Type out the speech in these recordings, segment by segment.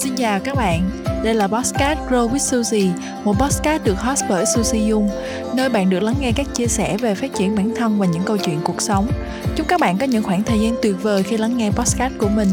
Xin chào các bạn, đây là Podcast Grow with Suzy, một podcast được host bởi Suzy Dung, nơi bạn được lắng nghe các chia sẻ về phát triển bản thân và những câu chuyện cuộc sống. Chúc các bạn có những khoảng thời gian tuyệt vời khi lắng nghe podcast của mình.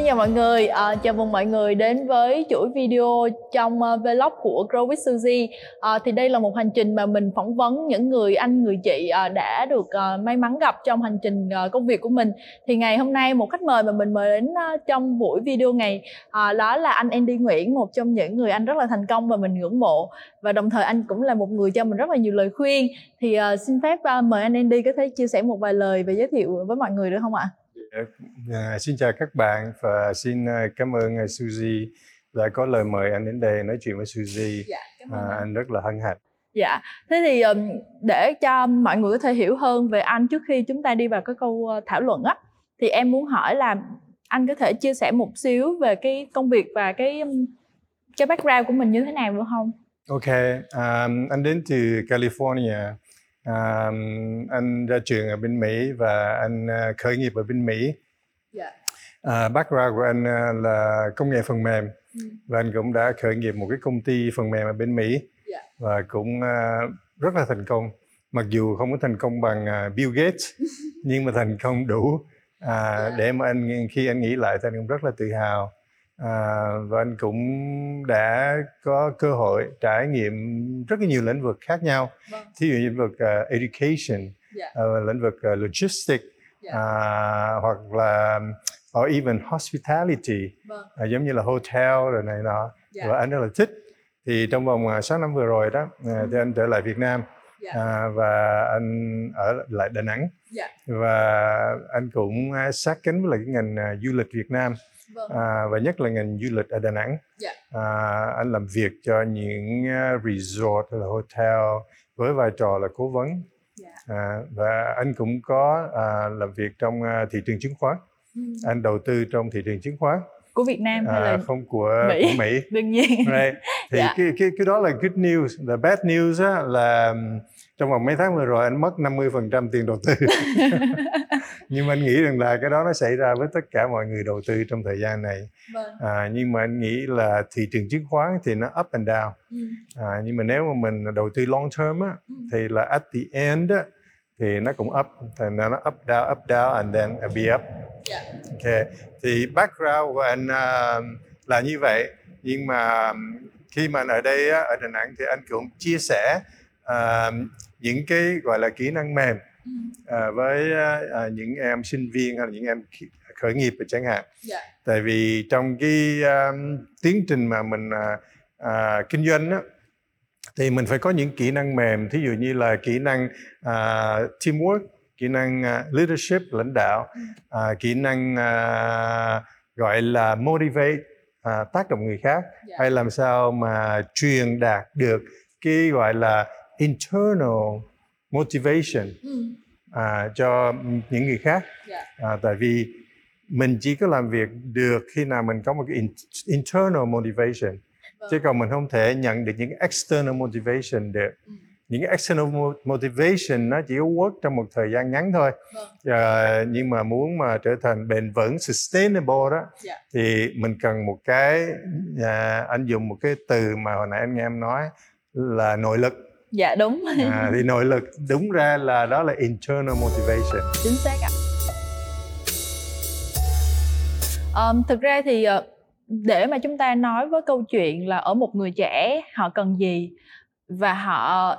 Xin chào mọi người, à, chào mừng mọi người đến với chuỗi video trong uh, vlog của Grow with Suzy. À, thì đây là một hành trình mà mình phỏng vấn những người anh, người chị uh, đã được uh, may mắn gặp trong hành trình uh, công việc của mình. Thì ngày hôm nay một khách mời mà mình mời đến uh, trong buổi video ngày uh, đó là anh Andy Nguyễn, một trong những người anh rất là thành công và mình ngưỡng mộ. Và đồng thời anh cũng là một người cho mình rất là nhiều lời khuyên. Thì uh, xin phép uh, mời anh Andy có thể chia sẻ một vài lời và giới thiệu với mọi người được không ạ? À, xin chào các bạn và xin à, cảm ơn uh, Suzy đã có lời mời anh đến đây nói chuyện với Suzy. Dạ, cảm ơn à, anh rất là hân hạnh. Dạ, thế thì để cho mọi người có thể hiểu hơn về anh trước khi chúng ta đi vào cái câu thảo luận á, thì em muốn hỏi là anh có thể chia sẻ một xíu về cái công việc và cái cái background của mình như thế nào được không? Ok, um, anh đến từ California À, anh ra trường ở bên Mỹ và anh uh, khởi nghiệp ở bên Mỹ. Yeah. Dạ. À, background của anh uh, là công nghệ phần mềm mm. và anh cũng đã khởi nghiệp một cái công ty phần mềm ở bên Mỹ yeah. Dạ. và cũng uh, rất là thành công. Mặc dù không có thành công bằng uh, Bill Gates nhưng mà thành công đủ uh, yeah. để mà anh khi anh nghĩ lại thì anh cũng rất là tự hào à, và anh cũng đã có cơ hội trải nghiệm rất là nhiều lĩnh vực khác nhau vâng. thí dụ lĩnh vực uh, education yeah. Dạ. uh, lĩnh vực uh, logistics yeah. uh, hoặc là or even hospitality vâng. uh, giống như là hotel rồi này nọ yeah. Dạ. và anh rất là thích thì trong vòng uh, 6 năm vừa rồi đó uh, thì anh trở lại Việt Nam yeah. Dạ. à, và anh ở lại Đà Nẵng yeah. và anh cũng sát cánh với lại cái ngành uh, du lịch Việt Nam Vâng. À, và nhất là ngành du lịch ở Đà Nẵng. Yeah. Dạ. À, anh làm việc cho những uh, resort hay là hotel với vai trò là cố vấn. Yeah. Dạ. À, và anh cũng có à, làm việc trong uh, thị trường chứng khoán. Mm. Anh đầu tư trong thị trường chứng khoán của Việt Nam hay là à, không của Mỹ, của Mỹ. đương nhiên right. thì yeah. Dạ. cái cái cái đó là good news the bad news á, là trong vòng mấy tháng vừa rồi anh mất 50% tiền đầu tư nhưng mà anh nghĩ rằng là cái đó nó xảy ra với tất cả mọi người đầu tư trong thời gian này vâng. à, nhưng mà anh nghĩ là thị trường chứng khoán thì nó up and down ừ. à, nhưng mà nếu mà mình đầu tư long term á ừ. thì là at the end á thì nó cũng up thì nó up down up down and then be up yeah. ok thì background của anh uh, là như vậy nhưng mà khi mà anh ở đây á, ở Đà Nẵng thì anh cũng chia sẻ uh, những cái gọi là kỹ năng mềm uh, với uh, những em sinh viên hay là những em khởi nghiệp chẳng hạn yeah. Dạ. tại vì trong cái uh, tiến trình mà mình uh, uh, kinh doanh á thì mình phải có những kỹ năng mềm thí dụ như là kỹ năng uh, teamwork kỹ năng uh, leadership lãnh đạo uh, kỹ năng uh, gọi là motivate uh, tác động người khác yeah. Dạ. hay làm sao mà truyền đạt được cái gọi là internal motivation ừ. à, cho những người khác yeah. Dạ. à, tại vì mình chỉ có làm việc được khi nào mình có một cái internal motivation vâng. chứ còn mình không thể nhận được những external motivation được ừ. những cái external motivation nó chỉ có work trong một thời gian ngắn thôi vâng. à, nhưng mà muốn mà trở thành bền vững sustainable đó yeah. Dạ. thì mình cần một cái à, anh dùng một cái từ mà hồi nãy anh nghe em nói là nội lực dạ đúng. À, thì nội lực đúng ra là đó là internal motivation. Chính xác ạ. Um, thực ra thì ờ, để mà chúng ta nói với câu chuyện là ở một người trẻ họ cần gì và họ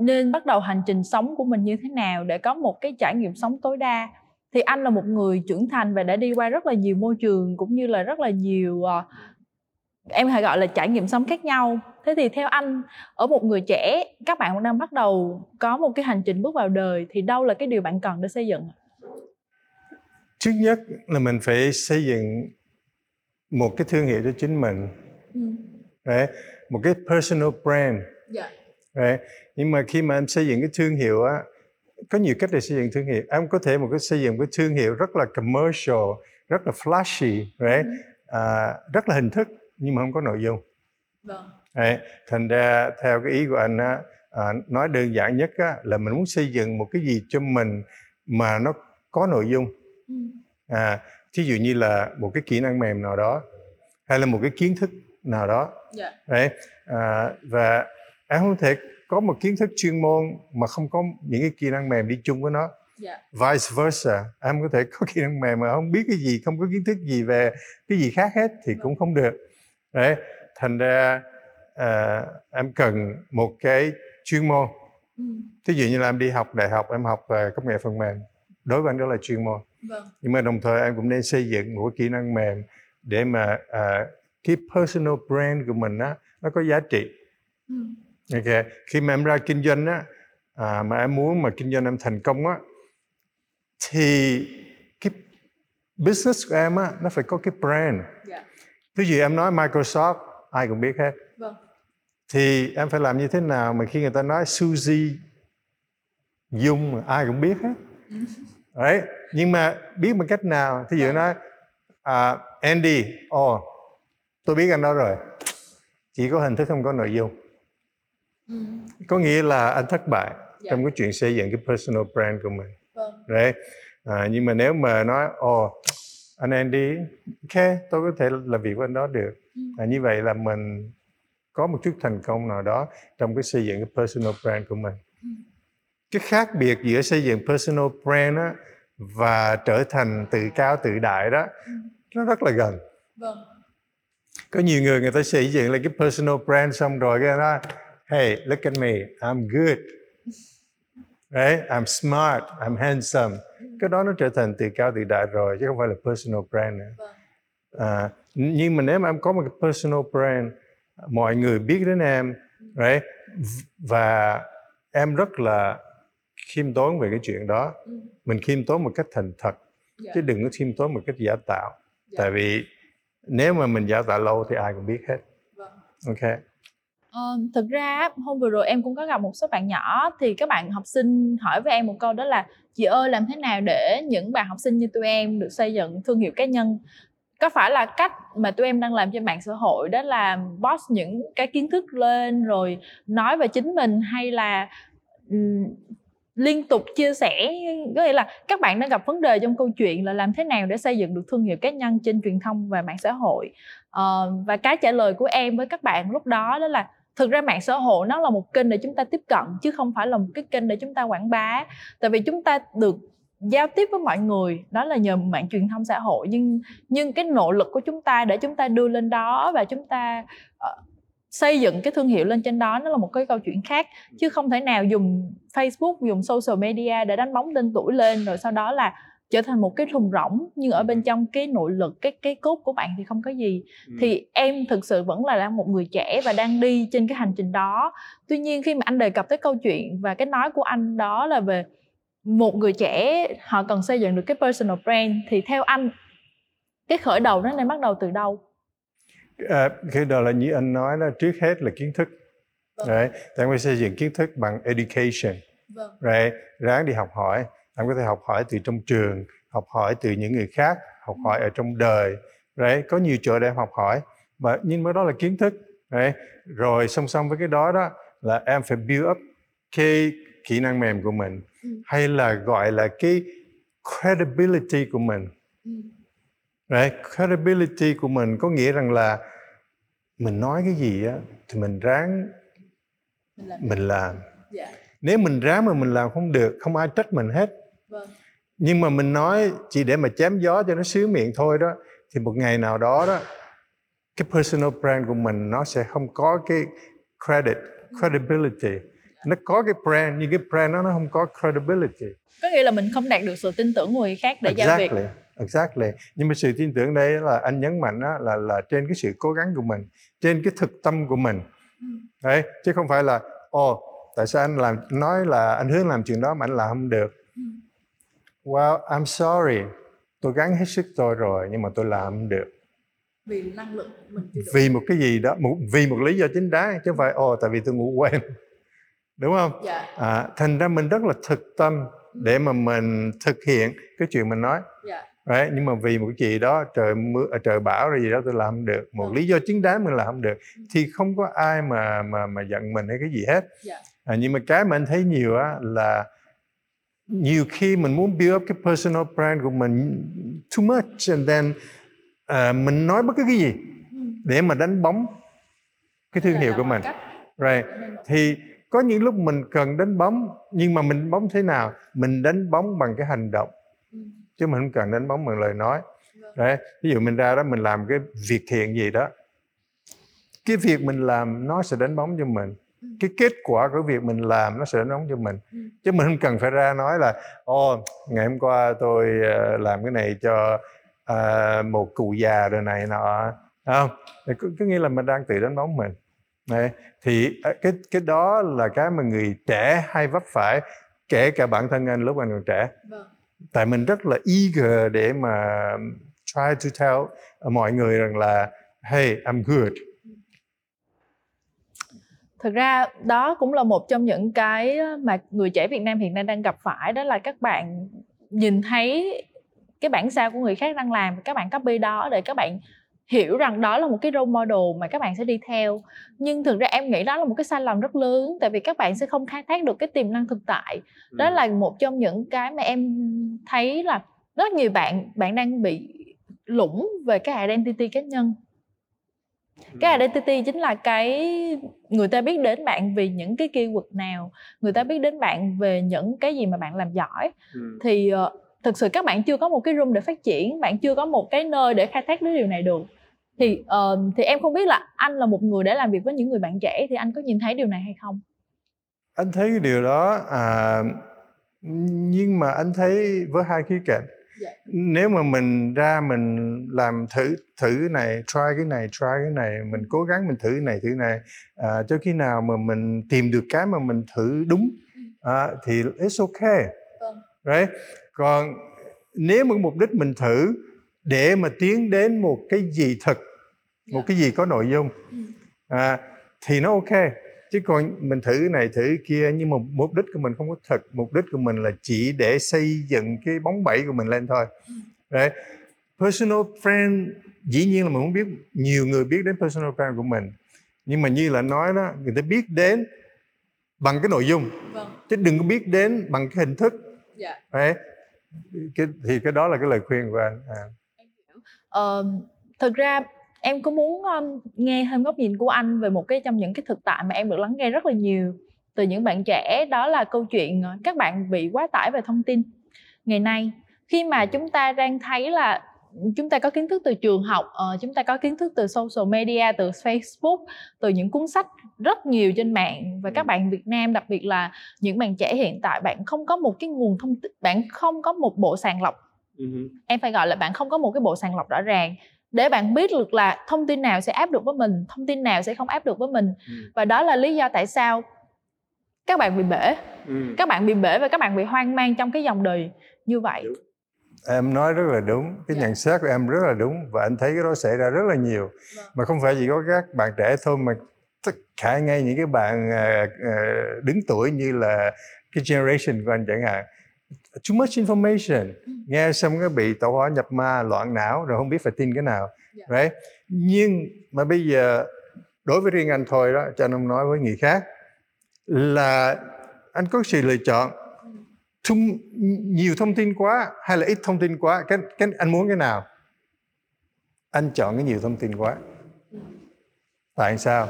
nên bắt đầu hành trình sống của mình như thế nào để có một cái trải nghiệm sống tối đa. Thì anh là một người trưởng thành và đã đi qua rất là nhiều môi trường cũng như là rất là nhiều uh, em hay gọi là trải nghiệm sống khác nhau thế thì theo anh ở một người trẻ các bạn đang bắt đầu có một cái hành trình bước vào đời thì đâu là cái điều bạn cần để xây dựng trước nhất là mình phải xây dựng một cái thương hiệu cho chính mình ừ. right? một cái personal brand yeah. Dạ. right? nhưng mà khi mà anh xây dựng cái thương hiệu á có nhiều cách để xây dựng thương hiệu em có thể một cái xây dựng cái thương hiệu rất là commercial rất là flashy right? ừ. à, rất là hình thức nhưng mà không có nội dung vâng. Đấy, thành ra theo cái ý của anh á à, nói đơn giản nhất á, là mình muốn xây dựng một cái gì cho mình mà nó có nội dung ừ. à thí dụ như là một cái kỹ năng mềm nào đó hay là một cái kiến thức nào đó Dạ. đấy à, và em không thể có một kiến thức chuyên môn mà không có những cái kỹ năng mềm đi chung với nó Dạ. vice versa em có thể có kỹ năng mềm mà không biết cái gì không có kiến thức gì về cái gì khác hết thì cũng không được đấy thành ra à, em cần một cái chuyên môn Ừ. thí dụ như là em đi học đại học em học về công nghệ phần mềm đối với anh đó là chuyên môn Vâng. nhưng mà đồng thời em cũng nên xây dựng một kỹ năng mềm để mà à, cái personal brand của mình á nó có giá trị Ừ. ok khi mà em ra kinh doanh á à, mà em muốn mà kinh doanh em thành công á thì cái business của em á nó phải có cái brand Dạ. Ví dụ em nói Microsoft ai cũng biết hết Vâng. thì em phải làm như thế nào mà khi người ta nói Suzy Dung ai cũng biết hết đấy nhưng mà biết bằng cách nào thí dụ nói à, Andy ồ tôi biết anh đó rồi chỉ có hình thức không có nội dung Ừ. có nghĩa là anh thất bại Dạ. trong cái chuyện xây dựng cái personal brand của mình Vâng. đấy à, nhưng mà nếu mà nói ồ anh Andy ok tôi có thể làm việc với anh đó được Ừ. à, như vậy là mình có một chút thành công nào đó trong cái xây dựng cái personal brand của mình Ừ. cái khác biệt giữa xây dựng personal brand á, và trở thành tự cao tự đại đó Ừ. nó rất là gần Vâng. có nhiều người người ta xây dựng lên cái personal brand xong rồi cái nói hey look at me I'm good right I'm smart I'm handsome cái đó nó trở thành tự cao tự đại rồi chứ không phải là personal brand nữa Vâng. à, nhưng mà nếu mà em có một cái personal brand mọi người biết đến em right và em rất là khiêm tốn về cái chuyện đó Ừ. mình khiêm tốn một cách thành thật Dạ. chứ đừng có khiêm tốn một cách giả tạo Dạ. tại vì nếu mà mình giả tạo lâu thì ai cũng biết hết Vâng. ok Ờ, thực ra hôm vừa rồi em cũng có gặp một số bạn nhỏ thì các bạn học sinh hỏi với em một câu đó là chị ơi làm thế nào để những bạn học sinh như tụi em được xây dựng thương hiệu cá nhân? Có phải là cách mà tụi em đang làm trên mạng xã hội đó là boss những cái kiến thức lên rồi nói về chính mình hay là um, liên tục chia sẻ? Có nghĩa là các bạn đang gặp vấn đề trong câu chuyện là làm thế nào để xây dựng được thương hiệu cá nhân trên truyền thông và mạng xã hội. Ờ, và cái trả lời của em với các bạn lúc đó đó là thực ra mạng xã hội nó là một kênh để chúng ta tiếp cận chứ không phải là một cái kênh để chúng ta quảng bá. Tại vì chúng ta được giao tiếp với mọi người đó là nhờ mạng truyền thông xã hội. Nhưng nhưng cái nỗ lực của chúng ta để chúng ta đưa lên đó và chúng ta uh, xây dựng cái thương hiệu lên trên đó nó là một cái câu chuyện khác. Chứ không thể nào dùng Facebook dùng social media để đánh bóng tên tuổi lên rồi sau đó là trở thành một cái thùng rỗng nhưng ở bên trong cái nội lực cái cái cốt của bạn thì không có gì. Thì em thực sự vẫn là đang một người trẻ và đang đi trên cái hành trình đó. Tuy nhiên khi mà anh đề cập tới câu chuyện và cái nói của anh đó là về một người trẻ họ cần xây dựng được cái personal brand thì theo anh cái khởi đầu nó nên bắt đầu từ đâu? À, cái đó là như anh nói đó trước hết là kiến thức. Vâng. right? em phải xây dựng kiến thức bằng education. Vâng. Right? ráng đi học hỏi em có thể học hỏi từ trong trường học hỏi từ những người khác học hỏi ở trong đời right? có nhiều chỗ để em học hỏi mà nhưng mà đó là kiến thức right? rồi song song với cái đó đó là em phải build up cái kỹ năng mềm của mình Ừ. hay là gọi là cái credibility của mình ừ. right? credibility của mình có nghĩa rằng là mình nói cái gì á thì mình ráng mình làm mình làm dạ nếu mình ráng mà mình làm không được không ai trách mình hết vâng. Nhưng mà mình nói chỉ để mà chém gió cho nó xíu miệng thôi đó thì một ngày nào đó đó cái personal brand của mình nó sẽ không có cái credit credibility. Nó có cái brand nhưng cái brand nó nó không có credibility. Có nghĩa là mình không đạt được sự tin tưởng của người khác để giao việc. Exactly exactly. Nhưng mà sự tin tưởng đây là anh nhấn mạnh đó, là là trên cái sự cố gắng của mình trên cái thực tâm của mình. Ừ. đấy chứ không phải là ồ tại sao anh làm nói là anh hướng làm chuyện đó mà anh làm không được. Well I'm sorry. Tôi gắng hết sức tôi rồi nhưng mà tôi làm không được. Vì năng lực mình chưa đủ vì một cái gì đó một, vì một lý do chính đáng chứ không phải ồ tại vì tôi ngủ quên. Đúng không? Dạ. À, thành ra mình rất là thực tâm để mà mình thực hiện cái chuyện mình nói. Dạ. Đấy, nhưng mà vì một cái gì đó trời mưa à, trời bão rồi gì đó tôi làm không được. Một Ừ. lý do chính đáng mình làm không được. Thì không có ai mà mà mà giận mình hay cái gì hết. Dạ. à, nhưng mà cái mà anh thấy nhiều á là nhiều khi mình muốn build up cái personal brand của mình too much and then uh, mình nói bất cứ cái gì để mà đánh bóng cái thương hiệu của mình right thì có những lúc mình cần đánh bóng nhưng mà mình đánh bóng thế nào mình đánh bóng bằng cái hành động ừ. chứ mình không cần đánh bóng bằng lời nói vâng. đấy ví dụ mình ra đó mình làm cái việc thiện gì đó cái việc mình làm nó sẽ đánh bóng cho mình. Cái kết quả của việc mình làm nó sẽ đánh bóng cho mình. Ừ. chứ mình không cần phải ra nói là ô ngày hôm qua tôi ờ, làm cái này cho uh, một cụ già rồi này nọ. Không? Có, có nghĩa là mình đang tự đánh bóng mình. Đấy, thì ờ, cái cái đó là cái mà người trẻ hay vấp phải kể cả bản thân anh lúc anh còn trẻ. Vâng. tại mình rất là eager để mà try to tell mọi người rằng là hey I'm good thực ra đó cũng là một trong những cái mà người trẻ Việt Nam hiện nay đang gặp phải đó là các bạn nhìn thấy cái bản sao của người khác đang làm các bạn copy đó để các bạn hiểu rằng đó là một cái role model mà các bạn sẽ đi theo. Nhưng thực ra em nghĩ đó là một cái sai lầm rất lớn tại vì các bạn sẽ không khai thác được cái tiềm năng thực tại. Đó là một trong những cái mà em thấy là rất nhiều bạn bạn đang bị lũng về cái identity cá nhân cái identity chính là cái người ta biết đến bạn vì những cái keyword nào người ta biết đến bạn về những cái gì mà bạn làm giỏi. Ừ. thì uh, thực sự các bạn chưa có một cái room để phát triển bạn chưa có một cái nơi để khai thác cái điều này được. Thì uh, thì em không biết là anh là một người để làm việc với những người bạn trẻ thì anh có nhìn thấy điều này hay không? Anh thấy cái điều đó à, nhưng mà anh thấy với hai khía cạnh yeah. Dạ. nếu mà mình ra mình làm thử thử này try cái này try cái này mình cố gắng mình thử cái này thử cái này à, cho khi nào mà mình tìm được cái mà mình thử đúng ừ. à, thì it's okay vâng. right còn nếu mà mục đích mình thử để mà tiến đến một cái gì thật một dạ. cái gì có nội dung ừ. à, thì nó ok chứ còn mình thử này thử kia nhưng mà mục đích của mình không có thật. Mục đích của mình là chỉ để xây dựng cái bóng bẫy của mình lên thôi. Đấy. Personal friend dĩ nhiên là mình không biết nhiều người biết đến personal brand của mình. Nhưng mà như là nói đó người ta biết đến bằng cái nội dung. Vâng. chứ đừng có biết đến bằng cái hình thức. Yeah. Dạ. đấy. Cái, thì cái đó là cái lời khuyên của anh. À. uh, thực ra em có muốn um, nghe thêm góc nhìn của anh về một cái trong những cái thực tại mà em được lắng nghe rất là nhiều từ những bạn trẻ? Đó là câu chuyện ờ, các bạn bị quá tải về thông tin. Ngày nay khi mà chúng ta đang thấy là chúng ta có kiến thức từ trường học uh, chúng ta có kiến thức từ social media từ facebook từ những cuốn sách rất nhiều trên mạng và các bạn việt nam đặc biệt là những bạn trẻ hiện tại bạn không có một cái nguồn thông tin bạn không có một bộ sàng lọc. Uh-huh. em phải gọi là bạn không có một cái bộ sàng lọc rõ ràng để bạn biết được là thông tin nào sẽ áp được với mình thông tin nào sẽ không áp được với mình ừ. và đó là lý do tại sao các bạn bị bể ừ. các bạn bị bể và các bạn bị hoang mang trong cái dòng đời như vậy em nói rất là đúng cái yeah. nhận xét của em rất là đúng và anh thấy cái đó xảy ra rất là nhiều vâng. mà không phải chỉ có các bạn trẻ thôi mà tất cả ngay những cái bạn uh, đứng tuổi như là cái generation của anh chẳng hạn too much information ừ. nghe xong cái bị tẩu hỏa nhập ma loạn não rồi không biết phải tin cái nào. Dạ. right nhưng mà bây giờ đối với riêng anh thôi đó cho không nói với người khác là anh có sự lựa chọn Thung, nhiều thông tin quá hay là ít thông tin quá cái, cái anh muốn cái nào anh chọn cái nhiều thông tin quá ừ. tại sao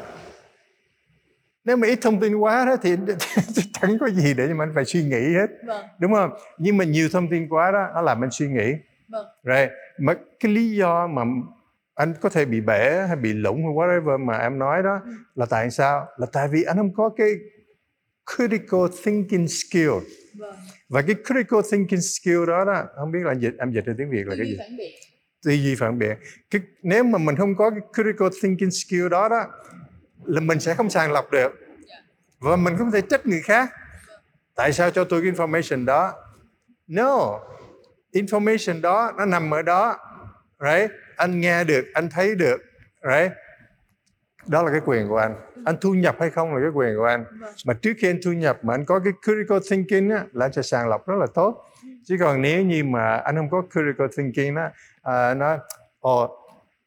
nếu mà ít thông tin quá đó thì chẳng có gì để mà anh phải suy nghĩ hết vâng. đúng không nhưng mà nhiều thông tin quá đó nó làm anh suy nghĩ vâng. right mà cái lý do mà anh có thể bị bể hay bị lủng hay whatever mà em nói đó ừ. là tại sao là tại vì anh không có cái critical thinking skill vâng. và cái critical thinking skill đó đó không biết là anh dịch em dịch ra tiếng việt là cái gì tư duy phản biện cái, nếu mà mình không có cái critical thinking skill đó đó là mình sẽ không sàng lọc được. Và mình không thể trách người khác. Tại sao cho tôi cái information đó? No. Information đó nó nằm ở đó. Right? Anh nghe được anh thấy được. Right? Đó là cái quyền của anh. Anh thu nhập hay không là cái quyền của anh. Mà trước khi anh thu nhập mà anh có cái critical thinking á, là anh sẽ sàng lọc rất là tốt. Chứ còn nếu như mà anh không có critical thinking á, à, nó ồ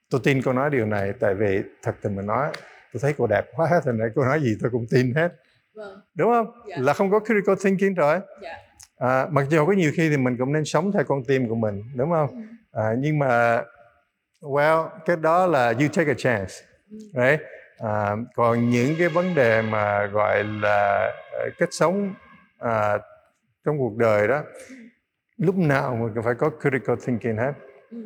tôi tin cô nói điều này tại vì thật tình mà nói tôi thấy cô đẹp quá thành ra cô nói gì tôi cũng tin hết vâng. đúng không dạ. là không có critical thinking rồi dạ. à, mặc dù có nhiều khi thì mình cũng nên sống theo con tim của mình đúng không Ừ. à, nhưng mà well cái đó là you take a chance Ừ. right à, còn những cái vấn đề mà gọi là ờ, cách sống à, trong cuộc đời đó lúc nào mình cũng phải có critical thinking hết Ừ.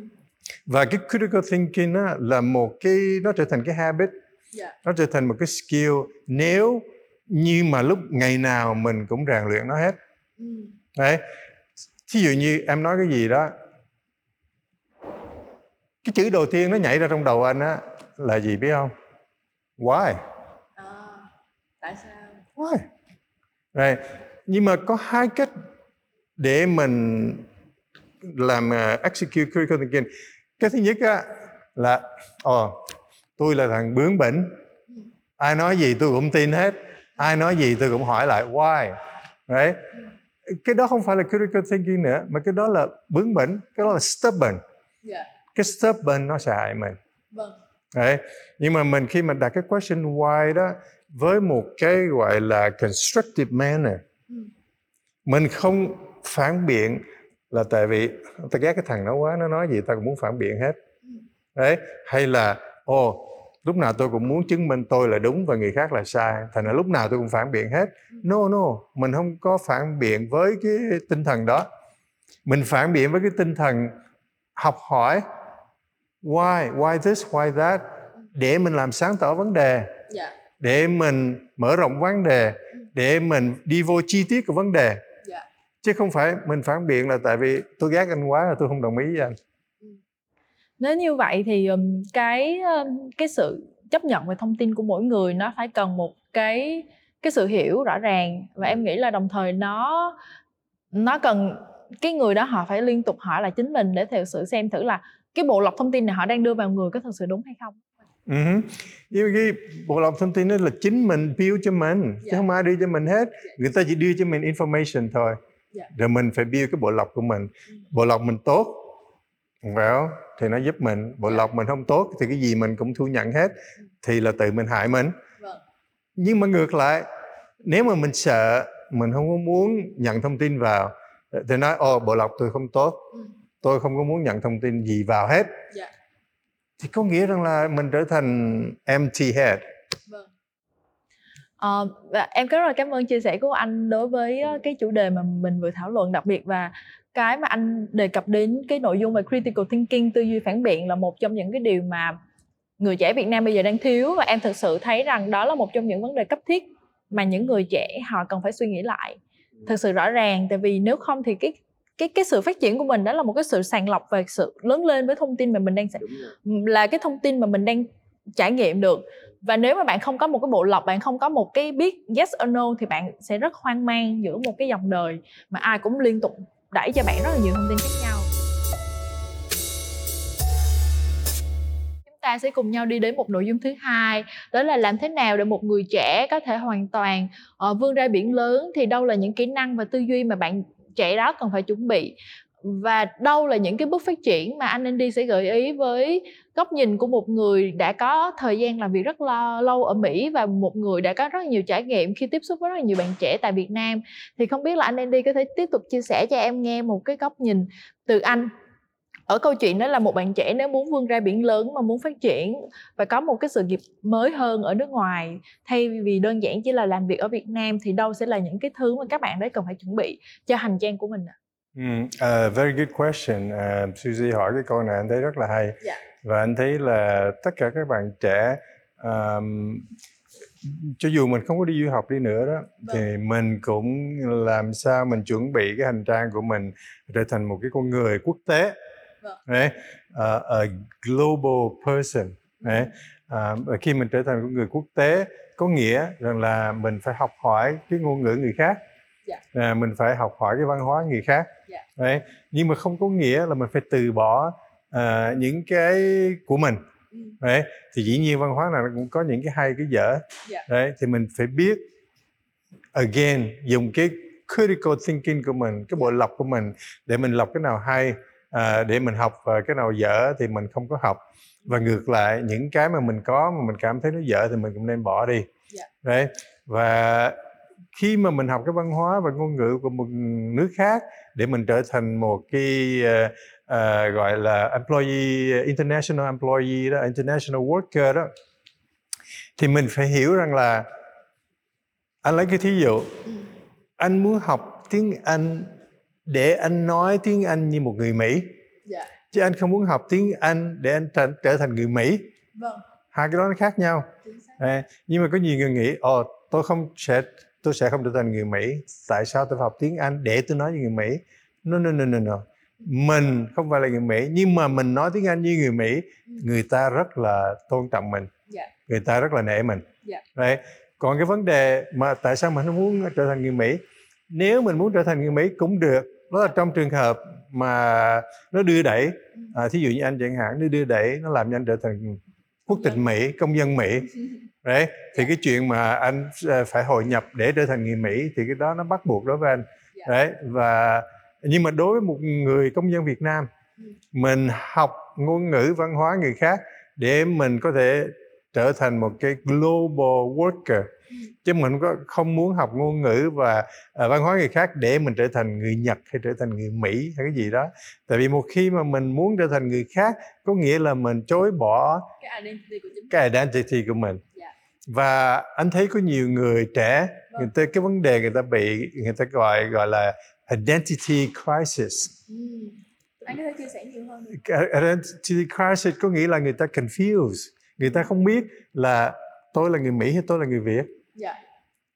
và cái critical thinking đó là một cái nó trở thành cái habit Dạ. nó trở thành một cái skill nếu như mà lúc ngày nào mình cũng rèn luyện nó hết Ừ. đấy thí dụ như em nói cái gì đó cái chữ đầu tiên nó nhảy ra trong đầu anh á là gì biết không why À, tại sao? why right. nhưng mà có hai cách để mình làm uh, execute critical thinking cái thứ nhất á là ồ tôi là thằng bướng bỉnh. Ai nói gì tôi cũng tin hết. Ai nói gì tôi cũng hỏi lại why? Right cái đó không phải là critical thinking nữa mà cái đó là bướng bỉnh cái đó là stubborn. Dạ. cái stubborn nó sẽ hại mình. Vâng. Đấy. Nhưng mà mình khi mà đặt cái question why đó với một cái gọi là constructive manner Ừ. mình không phản biện là tại vì ta ghét cái thằng nó quá nó nói gì ta cũng muốn phản biện hết. Đấy. Hay là ồ lúc nào tôi cũng muốn chứng minh tôi là đúng và người khác là sai. Thành ra lúc nào tôi cũng phản biện hết. No no mình không có phản biện với cái tinh thần đó. Mình phản biện với cái tinh thần học hỏi. Why? Why this? Why that? Để mình làm sáng tỏ vấn đề. Dạ. để mình mở rộng vấn đề. Để mình đi vô chi tiết của vấn đề. Dạ. chứ không phải mình phản biện là tại vì tôi ghét anh quá là tôi không đồng ý với anh Nếu như vậy thì cái cái sự chấp nhận về thông tin của mỗi người nó phải cần một cái cái sự hiểu rõ ràng. Và em nghĩ là đồng thời nó nó cần cái người đó họ phải liên tục hỏi lại chính mình để thực sự xem thử là cái bộ lọc thông tin này họ đang đưa vào người có thực sự đúng hay không. uh Nhưng mà cái bộ lọc thông tin đó là chính mình build cho mình chứ Dạ. không ai đưa cho mình hết. Người ta chỉ đưa cho mình information thôi. Dạ. rồi mình phải build cái bộ lọc của mình. Ừ. bộ lọc mình tốt. Well, thì nó giúp mình bộ Dạ. lọc mình không tốt thì cái gì mình cũng thu nhận hết thì là tự mình hại mình Vâng. nhưng mà ngược lại nếu mà mình sợ mình không có muốn nhận thông tin vào thì nói ồ bộ lọc tôi không tốt Ừ. tôi không có muốn nhận thông tin gì vào hết Dạ. thì có nghĩa rằng là mình trở thành empty head Vâng. Ờ, và em rất là cảm ơn chia sẻ của anh đối với ờ, cái chủ đề mà mình vừa thảo luận đặc biệt và cái mà anh đề cập đến cái nội dung về critical thinking tư duy phản biện là một trong những cái điều mà người trẻ Việt Nam bây giờ đang thiếu và em thực sự thấy rằng đó là một trong những vấn đề cấp thiết mà những người trẻ họ cần phải suy nghĩ lại. Thực sự rõ ràng tại vì nếu không thì cái cái cái sự phát triển của mình đó là một cái sự sàng lọc về sự lớn lên với thông tin mà mình đang là cái thông tin mà mình đang trải nghiệm được và nếu mà bạn không có một cái bộ lọc bạn không có một cái biết yes or no thì bạn sẽ rất hoang mang giữa một cái dòng đời mà ai cũng liên tục đẩy cho bạn rất là nhiều thông tin khác nhau. Chúng ta sẽ cùng nhau đi đến một nội dung thứ hai đó là làm thế nào để một người trẻ có thể hoàn toàn uh, vươn ra biển lớn thì đâu là những kỹ năng và tư duy mà bạn trẻ đó cần phải chuẩn bị và đâu là những cái bước phát triển mà anh Andy sẽ gợi ý với góc nhìn của một người đã có thời gian làm việc rất lo, lâu ở Mỹ và một người đã có rất nhiều trải nghiệm khi tiếp xúc với rất là nhiều bạn trẻ tại Việt Nam thì không biết là anh Andy có thể tiếp tục chia sẻ cho em nghe một cái góc nhìn từ anh ở câu chuyện đó là một bạn trẻ nếu muốn vươn ra biển lớn mà muốn phát triển và có một cái sự nghiệp mới hơn ở nước ngoài thay vì đơn giản chỉ là làm việc ở Việt Nam thì đâu sẽ là những cái thứ mà các bạn đấy cần phải chuẩn bị cho hành trang của mình ạ? Mm, uh, very good question. Uh, Suzy hỏi cái câu này anh thấy rất là hay. Dạ. Và anh thấy là tất cả các bạn trẻ um, cho dù mình không có đi du học đi nữa đó Vâng. thì mình cũng làm sao mình chuẩn bị cái hành trang của mình trở thành một cái con người quốc tế. Vâng. Đấy, uh, a global person. Đấy. Và khi mình trở thành một người quốc tế có nghĩa rằng là mình phải học hỏi cái ngôn ngữ người khác Dạ. à, mình phải học hỏi cái văn hóa người khác Dạ. đấy nhưng mà không có nghĩa là mình phải từ bỏ à, những cái của mình Ừ. đấy thì dĩ nhiên văn hóa nào cũng có những cái hay cái dở Dạ. đấy thì mình phải biết again dùng cái critical thinking của mình cái bộ lọc của mình để mình lọc cái nào hay à, để mình học và cái nào dở thì mình không có học và ngược lại những cái mà mình có mà mình cảm thấy nó dở thì mình cũng nên bỏ đi Dạ. đấy và khi mà mình học cái văn hóa và ngôn ngữ của một nước khác để mình trở thành một cái uh, uh, gọi là employee international employee đó international worker đó thì mình phải hiểu rằng là anh lấy cái thí dụ ừ. anh muốn học tiếng anh để anh nói tiếng anh như một người mỹ yeah. Dạ. chứ anh không muốn học tiếng anh để anh trở, trở thành người mỹ vâng. hai cái đó nó khác nhau à, nhưng mà có nhiều người nghĩ ồ tôi không sẽ tôi sẽ không trở thành người mỹ tại sao tôi học tiếng anh để tôi nói như người mỹ no no no no no mình không phải là người mỹ nhưng mà mình nói tiếng anh như người mỹ người ta rất là tôn trọng mình yeah. Dạ. người ta rất là nể mình yeah. Dạ. Đấy. còn cái vấn đề mà tại sao mình không muốn trở thành người mỹ nếu mình muốn trở thành người mỹ cũng được đó là trong trường hợp mà nó đưa đẩy à, thí dụ như anh chẳng hạn nó đưa đẩy nó làm cho anh trở thành quốc tịch mỹ công dân mỹ đấy thì cái chuyện mà anh à, phải hội nhập để trở thành người mỹ thì cái đó nó bắt buộc đối với anh dạ. đấy và nhưng mà đối với một người công dân Việt Nam ừ. mình học ngôn ngữ văn hóa người khác để mình có thể trở thành một cái global worker ừ. chứ mình có không muốn học ngôn ngữ và uh, văn hóa người khác để mình trở thành người Nhật hay trở thành người Mỹ hay cái gì đó tại vì một khi mà mình muốn trở thành người khác có nghĩa là mình chối bỏ cái identity của, cái identity của mình yeah. Và anh thấy có nhiều người trẻ vâng. người ta cái vấn đề người ta bị người ta gọi gọi là identity crisis. Ừ. Anh có thể chia sẻ nhiều hơn. Identity crisis có nghĩa là người ta confused, người ta không biết là tôi là người Mỹ hay tôi là người Việt. Dạ.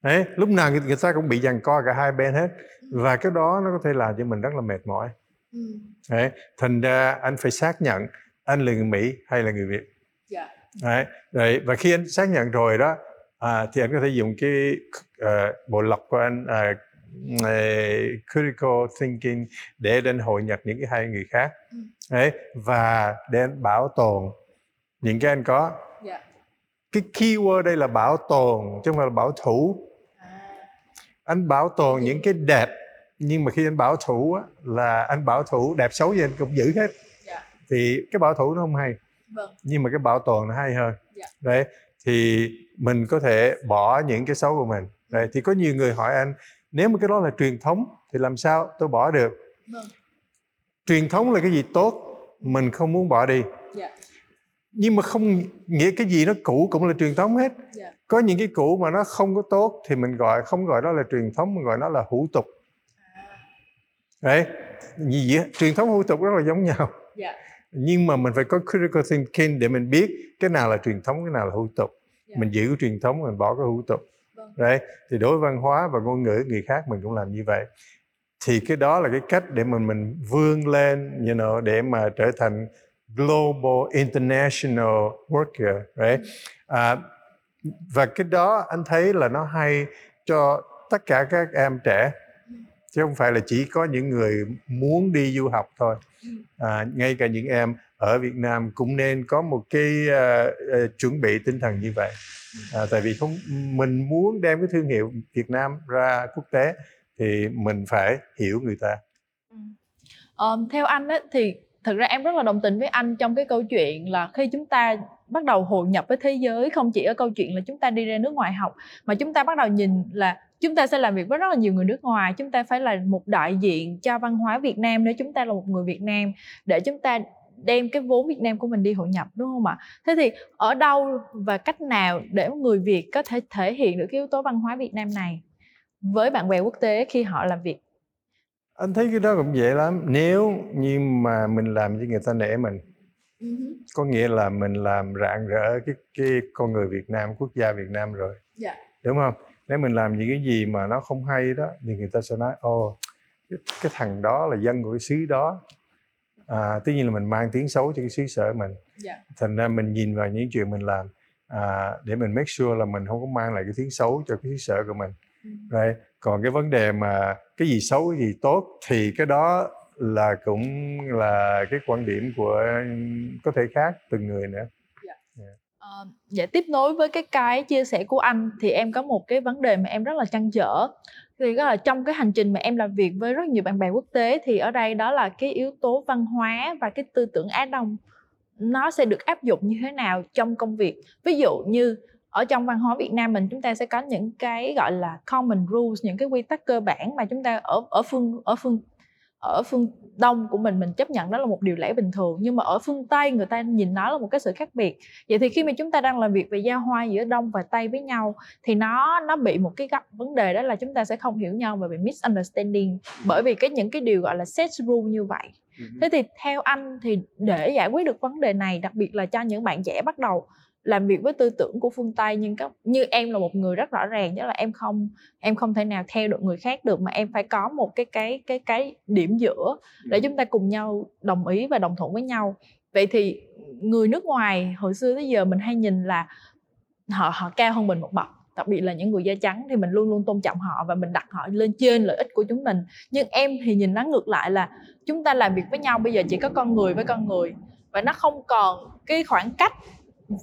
Đấy, lúc nào người, người ta cũng bị giằng co cả hai bên hết ừ. và cái đó nó có thể làm cho mình rất là mệt mỏi. Ừ. Đấy, thành ra anh phải xác nhận anh là người Mỹ hay là người Việt. Dạ. Đấy, đấy và khi anh xác nhận rồi đó à, thì anh có thể dùng cái uh, bộ lọc của anh uh, critical thinking để đến hội nhập những cái hai người khác ừ. đấy và đến bảo tồn những cái anh có yeah. Dạ. cái keyword đây là bảo tồn chứ không phải là bảo thủ à. anh bảo tồn những cái đẹp nhưng mà khi anh bảo thủ á, là anh bảo thủ đẹp xấu gì anh cũng giữ hết yeah. Dạ. thì cái bảo thủ nó không hay vâng. nhưng mà cái bảo tồn nó hay hơn. Dạ. đấy thì mình có thể bỏ những cái xấu của mình đấy thì có nhiều người hỏi anh nếu mà cái đó là truyền thống thì làm sao tôi bỏ được vâng. truyền thống là cái gì tốt mình không muốn bỏ đi. Dạ. nhưng mà không nghĩa cái gì nó cũ cũng là truyền thống hết. Dạ. có những cái cũ mà nó không có tốt thì mình gọi không gọi đó là truyền thống mình gọi nó là hủ tục à. đấy gì vậy? truyền thống hủ tục rất là giống nhau yeah. Dạ. nhưng mà mình phải có critical thinking để mình biết cái nào là truyền thống cái nào là hủ tục. Yeah. mình giữ cái truyền thống mình bỏ cái hủ tục. Đấy thì đối với văn hóa và ngôn ngữ người khác mình cũng làm như vậy. Thì cái đó là cái cách để mình mình vươn lên you know, để mà trở thành global international worker right? À, và cái đó anh thấy là nó hay cho tất cả các em trẻ chứ không phải là chỉ có những người muốn đi du học thôi. À, ngay cả những em ở Việt Nam cũng nên có một cái uh, uh, chuẩn bị tinh thần như vậy. À, tại vì không mình muốn đem cái thương hiệu Việt Nam ra quốc tế thì mình phải hiểu người ta. Um, theo anh ấy, thì thực ra em rất là đồng tình với anh trong cái câu chuyện là khi chúng ta bắt đầu hội nhập với thế giới không chỉ ở câu chuyện là chúng ta đi ra nước ngoài học mà chúng ta bắt đầu nhìn là chúng ta sẽ làm việc với rất là nhiều người nước ngoài chúng ta phải là một đại diện cho văn hóa Việt Nam nếu chúng ta là một người Việt Nam để chúng ta đem cái vốn Việt Nam của mình đi hội nhập đúng không ạ? Thế thì ở đâu và cách nào để người Việt có thể thể hiện được cái yếu tố văn hóa Việt Nam này với bạn bè quốc tế khi họ làm việc? Anh thấy cái đó cũng dễ lắm. Nếu như mà mình làm cho người ta nể mình, uh-huh. có nghĩa là mình làm rạng rỡ cái cái con người Việt Nam, quốc gia Việt Nam rồi, yeah. Dạ. đúng không? Nếu mình làm những cái gì mà nó không hay đó, thì người ta sẽ nói, ô, cái, cái thằng đó là dân của cái xứ đó, à, tất nhiên là mình mang tiếng xấu cho cái xứ sở mình yeah. Dạ. thành ra mình nhìn vào những chuyện mình làm à, để mình make sure là mình không có mang lại cái tiếng xấu cho cái xứ sở của mình mm. right? còn cái vấn đề mà cái gì xấu cái gì tốt thì cái đó là cũng là cái quan điểm của có thể khác từng người nữa yeah. Dạ tiếp nối với cái cái chia sẻ của anh thì em có một cái vấn đề mà em rất là chăn trở thì đó là trong cái hành trình mà em làm việc với rất nhiều bạn bè quốc tế thì ở đây đó là cái yếu tố văn hóa và cái tư tưởng á đông, nó sẽ được áp dụng như thế nào trong công việc ví dụ như ở trong văn hóa Việt Nam mình, chúng ta sẽ có những cái, gọi là, common rules, những cái quy tắc cơ bản mà chúng ta ở ở phương ở phương ở phương đông của mình mình chấp nhận đó là một điều lẽ bình thường nhưng mà ở phương tây người ta nhìn nó là một cái sự khác biệt. Vậy thì khi mà chúng ta đang làm việc về giao hoa giữa đông và tây với nhau thì nó nó bị một cái vấn đề đó là chúng ta sẽ không hiểu nhau và bị misunderstanding bởi vì cái những cái điều gọi là set rule như vậy. Thế thì theo anh thì để giải quyết được vấn đề này đặc biệt là cho những bạn trẻ bắt đầu làm việc với tư tưởng của phương tây nhưng các như em là một người rất rõ ràng đó là em không em không thể nào theo được người khác được mà em phải có một cái cái cái cái điểm giữa để chúng ta cùng nhau đồng ý và đồng thuận với nhau. Vậy thì người nước ngoài hồi xưa tới giờ mình hay nhìn là họ họ cao hơn mình một bậc đặc biệt là những người da trắng thì mình luôn luôn tôn trọng họ và mình đặt họ lên trên lợi ích của chúng mình. Nhưng em thì nhìn nó ngược lại là chúng ta làm việc với nhau bây giờ chỉ có con người với con người và nó không còn cái khoảng cách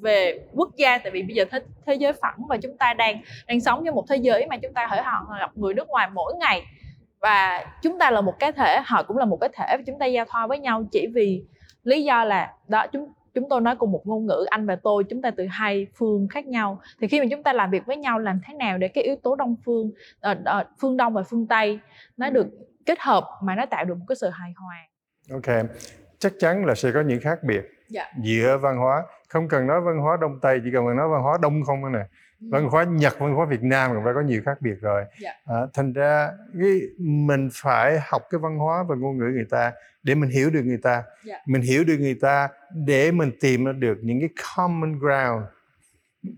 về quốc gia tại vì bây giờ thế, thế giới phẳng và chúng ta đang đang sống trong một thế giới mà chúng ta hỡi họ gặp người nước ngoài mỗi ngày. Và chúng ta là một cái thể họ cũng là một cái thể và chúng ta giao thoa với nhau chỉ vì lý do là đó chúng chúng tôi nói cùng một ngôn ngữ anh và tôi chúng ta từ hai phương khác nhau. Thì khi mà chúng ta làm việc với nhau làm thế nào để cái yếu tố đông phương uh, uh, phương đông và phương tây nó được kết hợp mà nó tạo được một cái sự hài hòa? Ok chắc chắn là sẽ có những khác biệt dạ. giữa văn hóa không cần nói văn hóa đông tây chỉ cần nói văn hóa đông không nè ừ. văn hóa nhật văn hóa việt nam cũng phải có nhiều khác biệt rồi. Dạ. à, thành ra cái mình phải học cái văn hóa và ngôn ngữ người ta để mình hiểu được người ta. Dạ. mình hiểu được người ta để mình tìm được những cái common ground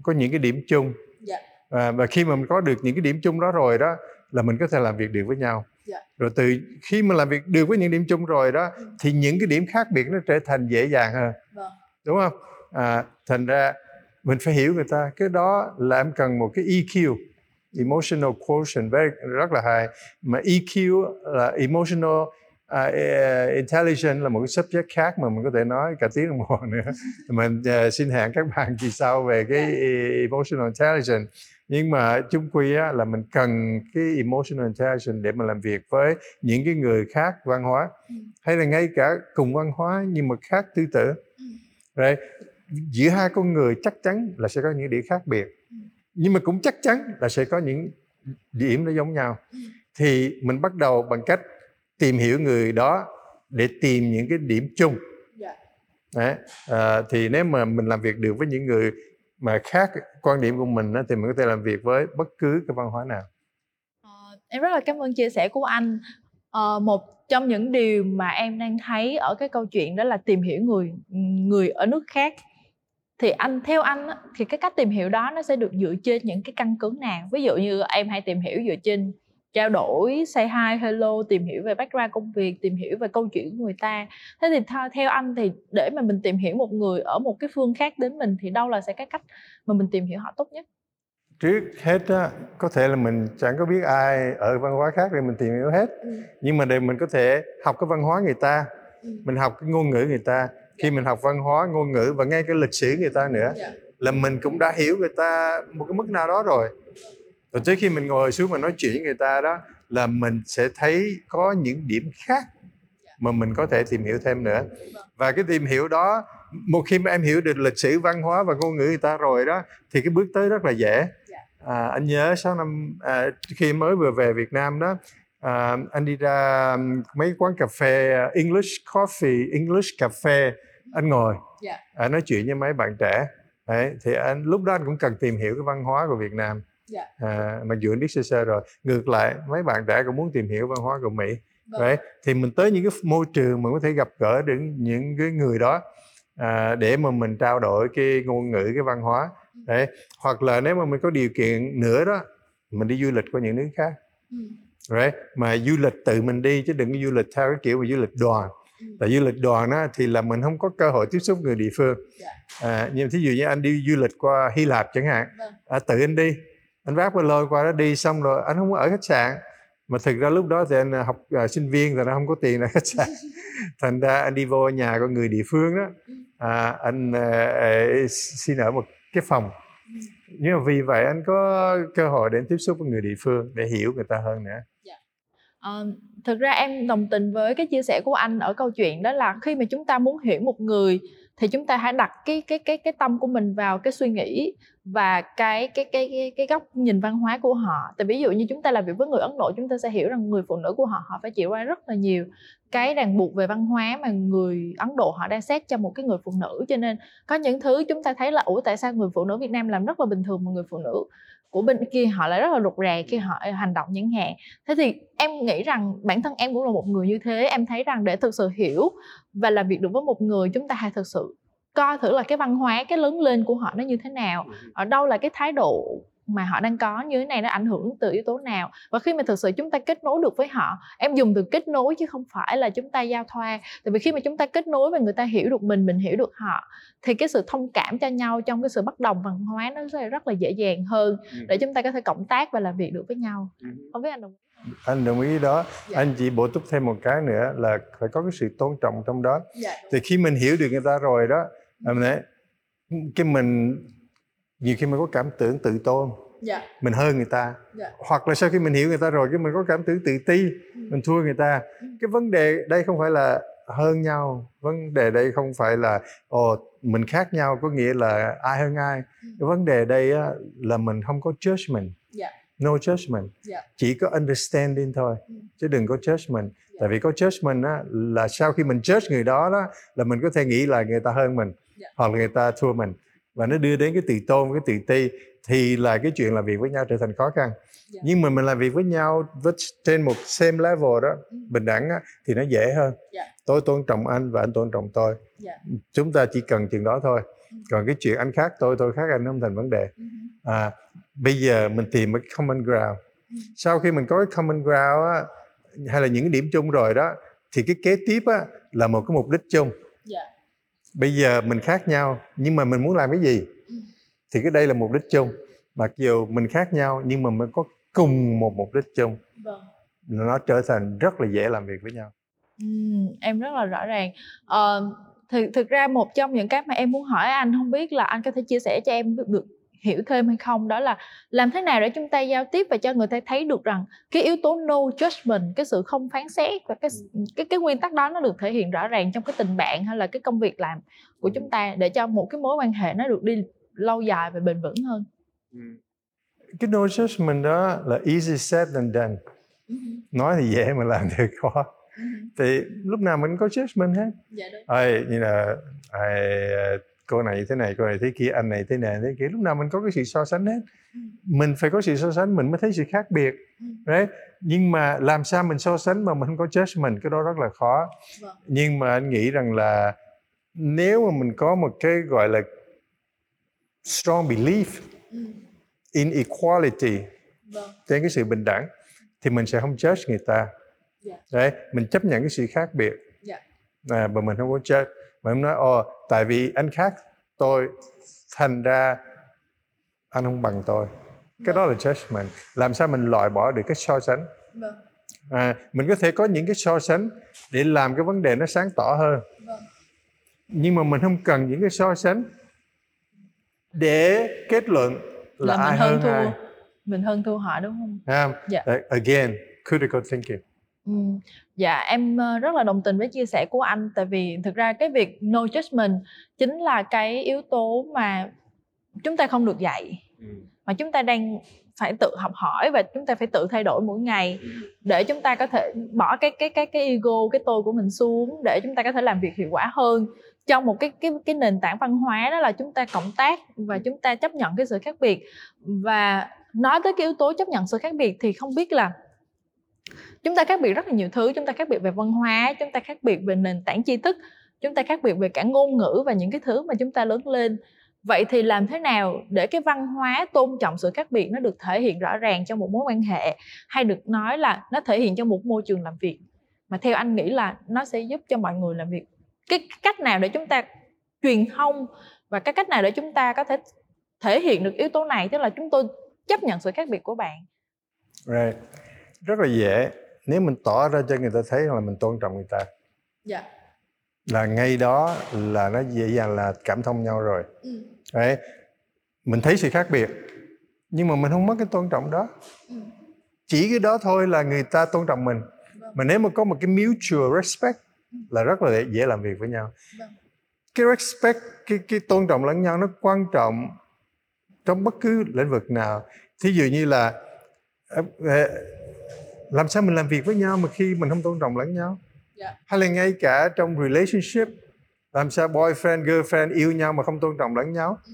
có những cái điểm chung. Dạ. à, và khi mà mình có được những cái điểm chung đó rồi đó là mình có thể làm việc được với nhau yeah. rồi từ khi mà làm việc được với những điểm chung rồi đó ừ. thì những cái điểm khác biệt nó trở thành dễ dàng hơn vâng. đúng không à, thành ra mình phải hiểu người ta cái đó là em cần một cái EQ emotional quotient very, rất là hay mà EQ là emotional uh, intelligence là một cái subject khác mà mình có thể nói cả tiếng đồng hồ nữa mình uh, xin hẹn các bạn kỳ sau về cái emotional intelligence nhưng mà chung quy á, là mình cần cái emotional intelligence để mà làm việc với những cái người khác văn hóa ừ. hay là ngay cả cùng văn hóa nhưng mà khác tư tưởng right? giữa hai con người chắc chắn là sẽ có những điểm khác biệt ừ. nhưng mà cũng chắc chắn là sẽ có những điểm nó giống nhau ừ. thì mình bắt đầu bằng cách tìm hiểu người đó để tìm những cái điểm chung dạ. Đấy. À, thì nếu mà mình làm việc được với những người mà khác quan điểm của mình thì mình có thể làm việc với bất cứ cái văn hóa nào. À, em rất là cảm ơn chia sẻ của anh. À, một trong những điều mà em đang thấy ở cái câu chuyện đó là tìm hiểu người người ở nước khác. Thì anh theo anh thì cái cách tìm hiểu đó nó sẽ được dựa trên những cái căn cứ nào? Ví dụ như em hay tìm hiểu dựa trên trao đổi say hi hello tìm hiểu về background công việc tìm hiểu về câu chuyện của người ta thế thì theo anh thì để mà mình tìm hiểu một người ở một cái phương khác đến mình thì đâu là sẽ cái cách mà mình tìm hiểu họ tốt nhất trước hết á có thể là mình chẳng có biết ai ở văn hóa khác để mình tìm hiểu hết ừ. nhưng mà để mình có thể học cái văn hóa người ta ừ. mình học cái ngôn ngữ người ta khi mình học văn hóa ngôn ngữ và ngay cái lịch sử người ta nữa yeah. Dạ. là mình cũng đã hiểu người ta một cái mức nào đó rồi và tới khi mình ngồi xuống mà nói chuyện với người ta đó là mình sẽ thấy có những điểm khác mà mình có thể tìm hiểu thêm nữa và cái tìm hiểu đó một khi mà em hiểu được lịch sử văn hóa và ngôn ngữ người ta rồi đó thì cái bước tới rất là dễ dạ. à, anh nhớ 6 năm à, khi mới vừa về Việt Nam đó à, anh đi ra mấy quán cà phê à, English coffee English cà phê anh ngồi yeah. Dạ. à, nói chuyện với mấy bạn trẻ Đấy, thì anh lúc đó anh cũng cần tìm hiểu cái văn hóa của Việt Nam yeah. Dạ. à, dù anh biết sơ sơ rồi ngược lại mấy bạn trẻ cũng muốn tìm hiểu văn hóa của Mỹ vâng. Đấy, thì mình tới những cái môi trường mà có thể gặp gỡ được những cái người đó à, để mà mình trao đổi cái ngôn ngữ cái văn hóa ừ. đấy hoặc là nếu mà mình có điều kiện nữa đó mình đi du lịch qua những nước khác ừ. right? mà du lịch tự mình đi chứ đừng có du lịch theo cái kiểu mà du lịch đoàn ừ. tại du lịch đoàn á, thì là mình không có cơ hội tiếp xúc người địa phương dạ. à, nhưng thí dụ như anh đi du lịch qua Hy Lạp chẳng hạn vâng. à, tự anh đi anh vác ba lôi qua đó đi xong rồi anh không có ở khách sạn. Mà thực ra lúc đó thì anh học uh, sinh viên rồi nó không có tiền ở khách sạn. Thành ra anh đi vô nhà của người địa phương đó. À, anh uh, xin ở một cái phòng. Nhưng mà vì vậy anh có cơ hội để tiếp xúc với người địa phương để hiểu người ta hơn nữa. Dạ. À, thực ra em đồng tình với cái chia sẻ của anh ở câu chuyện đó là khi mà chúng ta muốn hiểu một người thì chúng ta hãy đặt cái cái cái cái tâm của mình vào cái suy nghĩ và cái cái cái cái cái góc nhìn văn hóa của họ. Tại ví dụ như chúng ta làm việc với người ấn độ, chúng ta sẽ hiểu rằng người phụ nữ của họ họ phải chịu qua rất là nhiều cái ràng buộc về văn hóa mà người ấn độ họ đang xét cho một cái người phụ nữ. Cho nên có những thứ chúng ta thấy là, ủa, tại sao người phụ nữ việt nam làm rất là bình thường mà người phụ nữ của bên kia họ lại rất là rụt rè khi họ hành động những hạn. Thế thì em nghĩ rằng bản thân em cũng là một người như thế em thấy rằng để thực sự hiểu và làm việc được với một người chúng ta hãy thực sự coi thử là cái văn hóa cái lớn lên của họ nó như thế nào ở đâu là cái thái độ mà họ đang có như thế này nó ảnh hưởng từ yếu tố nào? Và khi mà thực sự chúng ta kết nối được với họ em dùng từ kết nối chứ không phải là chúng ta giao thoa. Tại vì khi mà chúng ta kết nối và người ta hiểu được mình mình hiểu được họ thì cái sự thông cảm cho nhau trong cái sự bất đồng văn hóa nó sẽ rất là dễ dàng hơn để chúng ta có thể cộng tác và làm việc được với nhau. Không biết anh đồng ý. Anh đồng ý đó. Dạ. anh chỉ bổ túc thêm một cái nữa là phải có cái sự tôn trọng trong đó. Dạ. thì khi mình hiểu được người ta rồi đó em đấy cái mình nhiều khi mình có cảm tưởng tự tôn dạ. mình hơn người ta dạ. hoặc là sau khi mình hiểu người ta rồi cái mình có cảm tưởng tự ti ừ. mình thua người ta ừ. cái vấn đề đây không phải là hơn nhau vấn đề đây không phải là ồ mình khác nhau có nghĩa là ai hơn ai ừ. cái vấn đề đây á, là mình không có judgment yeah. no judgment yeah. chỉ có understanding thôi ừ. chứ đừng có judgment yeah. tại vì có judgment á, là sau khi mình judge người đó đó là mình có thể nghĩ là người ta hơn mình yeah. hoặc là người ta thua mình và nó đưa đến cái tự tôn cái tự ti thì là cái chuyện làm việc với nhau trở thành khó khăn yeah. Dạ. nhưng mà mình làm việc với nhau với trên một same level đó ừ. bình đẳng á, thì nó dễ hơn yeah. Dạ. tôi tôn trọng anh và anh tôn trọng tôi yeah. Dạ. chúng ta chỉ cần chuyện đó thôi ừ. còn cái chuyện anh khác tôi tôi khác anh không thành vấn đề ừ. à, bây giờ mình tìm một common ground sau khi mình có cái common ground á, hay là những cái điểm chung rồi đó thì cái kế tiếp á, là một cái mục đích chung yeah bây giờ mình khác nhau nhưng mà mình muốn làm cái gì? Ừ. thì cái đây là mục đích chung. Mặc dù mình khác nhau nhưng mà mình có cùng một mục đích chung. Vâng. nó trở thành rất là dễ làm việc với nhau. Ừ, em rất là rõ ràng. Ờ, thực thực ra một trong những cái mà em muốn hỏi anh không biết là anh có thể chia sẻ cho em được hiểu thêm hay không đó là làm thế nào để chúng ta giao tiếp và cho người ta thấy được rằng cái yếu tố no judgment cái sự không phán xét và cái cái cái nguyên tắc đó nó được thể hiện rõ ràng trong cái tình bạn hay là cái công việc làm của chúng ta để cho một cái mối quan hệ nó được đi lâu dài và bền vững hơn. Cái no judgment đó là easy said than done. Nói thì dễ mà làm thì khó. Thì lúc nào mình có judgment hết. Dạ đúng. Ê, như là I, cô này thế này cô này thế kia anh này thế này thế kia lúc nào mình có cái sự so sánh hết ừ. mình phải có sự so sánh mình mới thấy sự khác biệt ừ. đấy nhưng mà làm sao mình so sánh mà mình không có judgment cái đó rất là khó vâng. nhưng mà anh nghĩ rằng là nếu mà mình có một cái gọi là strong belief ừ. in equality vâng. trên cái sự bình đẳng thì mình sẽ không judge người ta yeah. Dạ. đấy mình chấp nhận cái sự khác biệt yeah. Dạ. à, mà mình không có judge mà em nói ồ tại vì anh khác tôi thành ra anh không bằng tôi cái đó là judgment làm sao mình loại bỏ được cái so sánh vâng. à, mình có thể có những cái so sánh để làm cái vấn đề nó sáng tỏ hơn vâng. nhưng mà mình không cần những cái so sánh để kết luận là, là ai hơn, hơn thua ai. mình hơn thua họ đúng không? Um, dạ. Again, critical thinking. Dạ, em, ơ, rất là đồng tình với chia sẻ của anh, tại vì thực ra cái việc no judgment chính là cái yếu tố mà chúng ta không được dạy, mà chúng ta đang phải tự học hỏi và chúng ta phải tự thay đổi mỗi ngày để chúng ta có thể bỏ cái cái cái cái ego, cái tôi của mình xuống để chúng ta có thể làm việc hiệu quả hơn trong một cái cái cái nền tảng văn hóa đó là chúng ta cộng tác và chúng ta chấp nhận cái sự khác biệt. Và nói tới cái yếu tố chấp nhận sự khác biệt thì không biết là chúng ta khác biệt rất là nhiều thứ, chúng ta khác biệt về văn hóa, chúng ta khác biệt về nền tảng tri thức, chúng ta khác biệt về cả ngôn ngữ và những cái thứ mà chúng ta lớn lên. Vậy thì làm thế nào để cái văn hóa tôn trọng sự khác biệt nó được thể hiện rõ ràng trong một mối quan hệ, hay được nói là nó thể hiện trong một môi trường làm việc? Mà theo anh nghĩ là nó sẽ giúp cho mọi người làm việc. Cái cách nào để chúng ta truyền thông và cái cách nào để chúng ta có thể thể hiện được yếu tố này? Tức là chúng tôi chấp nhận sự khác biệt của bạn. Right rất là dễ nếu mình tỏ ra cho người ta thấy là mình tôn trọng người ta dạ là ngay đó là nó dễ dàng là cảm thông nhau rồi ừ. đấy mình thấy sự khác biệt nhưng mà mình không mất cái tôn trọng đó ừ. chỉ cái đó thôi là người ta tôn trọng mình vâng. mà nếu mà có một cái mutual respect ừ. là rất là dễ làm việc với nhau vâng. cái respect cái cái tôn trọng lẫn nhau nó quan trọng trong bất cứ lĩnh vực nào thí dụ như là ờ, ờ, làm sao mình làm việc với nhau mà khi mình không tôn trọng lẫn nhau Dạ. hay là ngay cả trong relationship làm sao boyfriend girlfriend yêu nhau mà không tôn trọng lẫn nhau Ừ.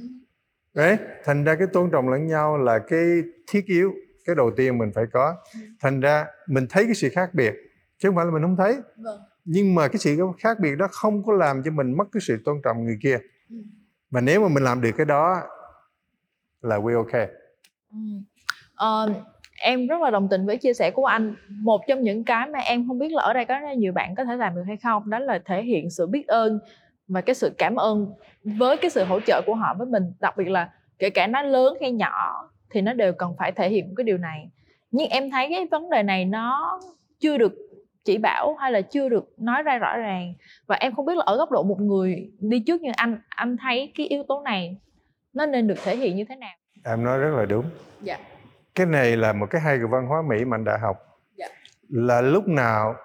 đấy thành ra cái tôn trọng lẫn nhau là cái thiết yếu cái đầu tiên mình phải có Ừ. thành ra mình thấy cái sự khác biệt chứ không phải là mình không thấy vâng nhưng mà cái sự khác biệt đó không có làm cho mình mất cái sự tôn trọng người kia Ừ. và nếu mà mình làm được cái đó là we okay Ừ. Ờ, em rất là đồng tình với chia sẻ của anh. Một trong những cái mà em không biết là ở đây có nhiều bạn có thể làm được hay không đó là thể hiện sự biết ơn và cái sự cảm ơn với cái sự hỗ trợ của họ với mình. Đặc biệt là kể cả nó lớn hay nhỏ thì nó đều cần phải thể hiện cái điều này. Nhưng em thấy cái vấn đề này nó chưa được chỉ bảo hay là chưa được nói ra rõ ràng. Và em không biết là ở góc độ một người đi trước như anh anh thấy cái yếu tố này nó nên được thể hiện như thế nào? Em nói rất là đúng. Dạ cái này là một cái hay của văn hóa mỹ mà anh đã học. Dạ. là lúc nào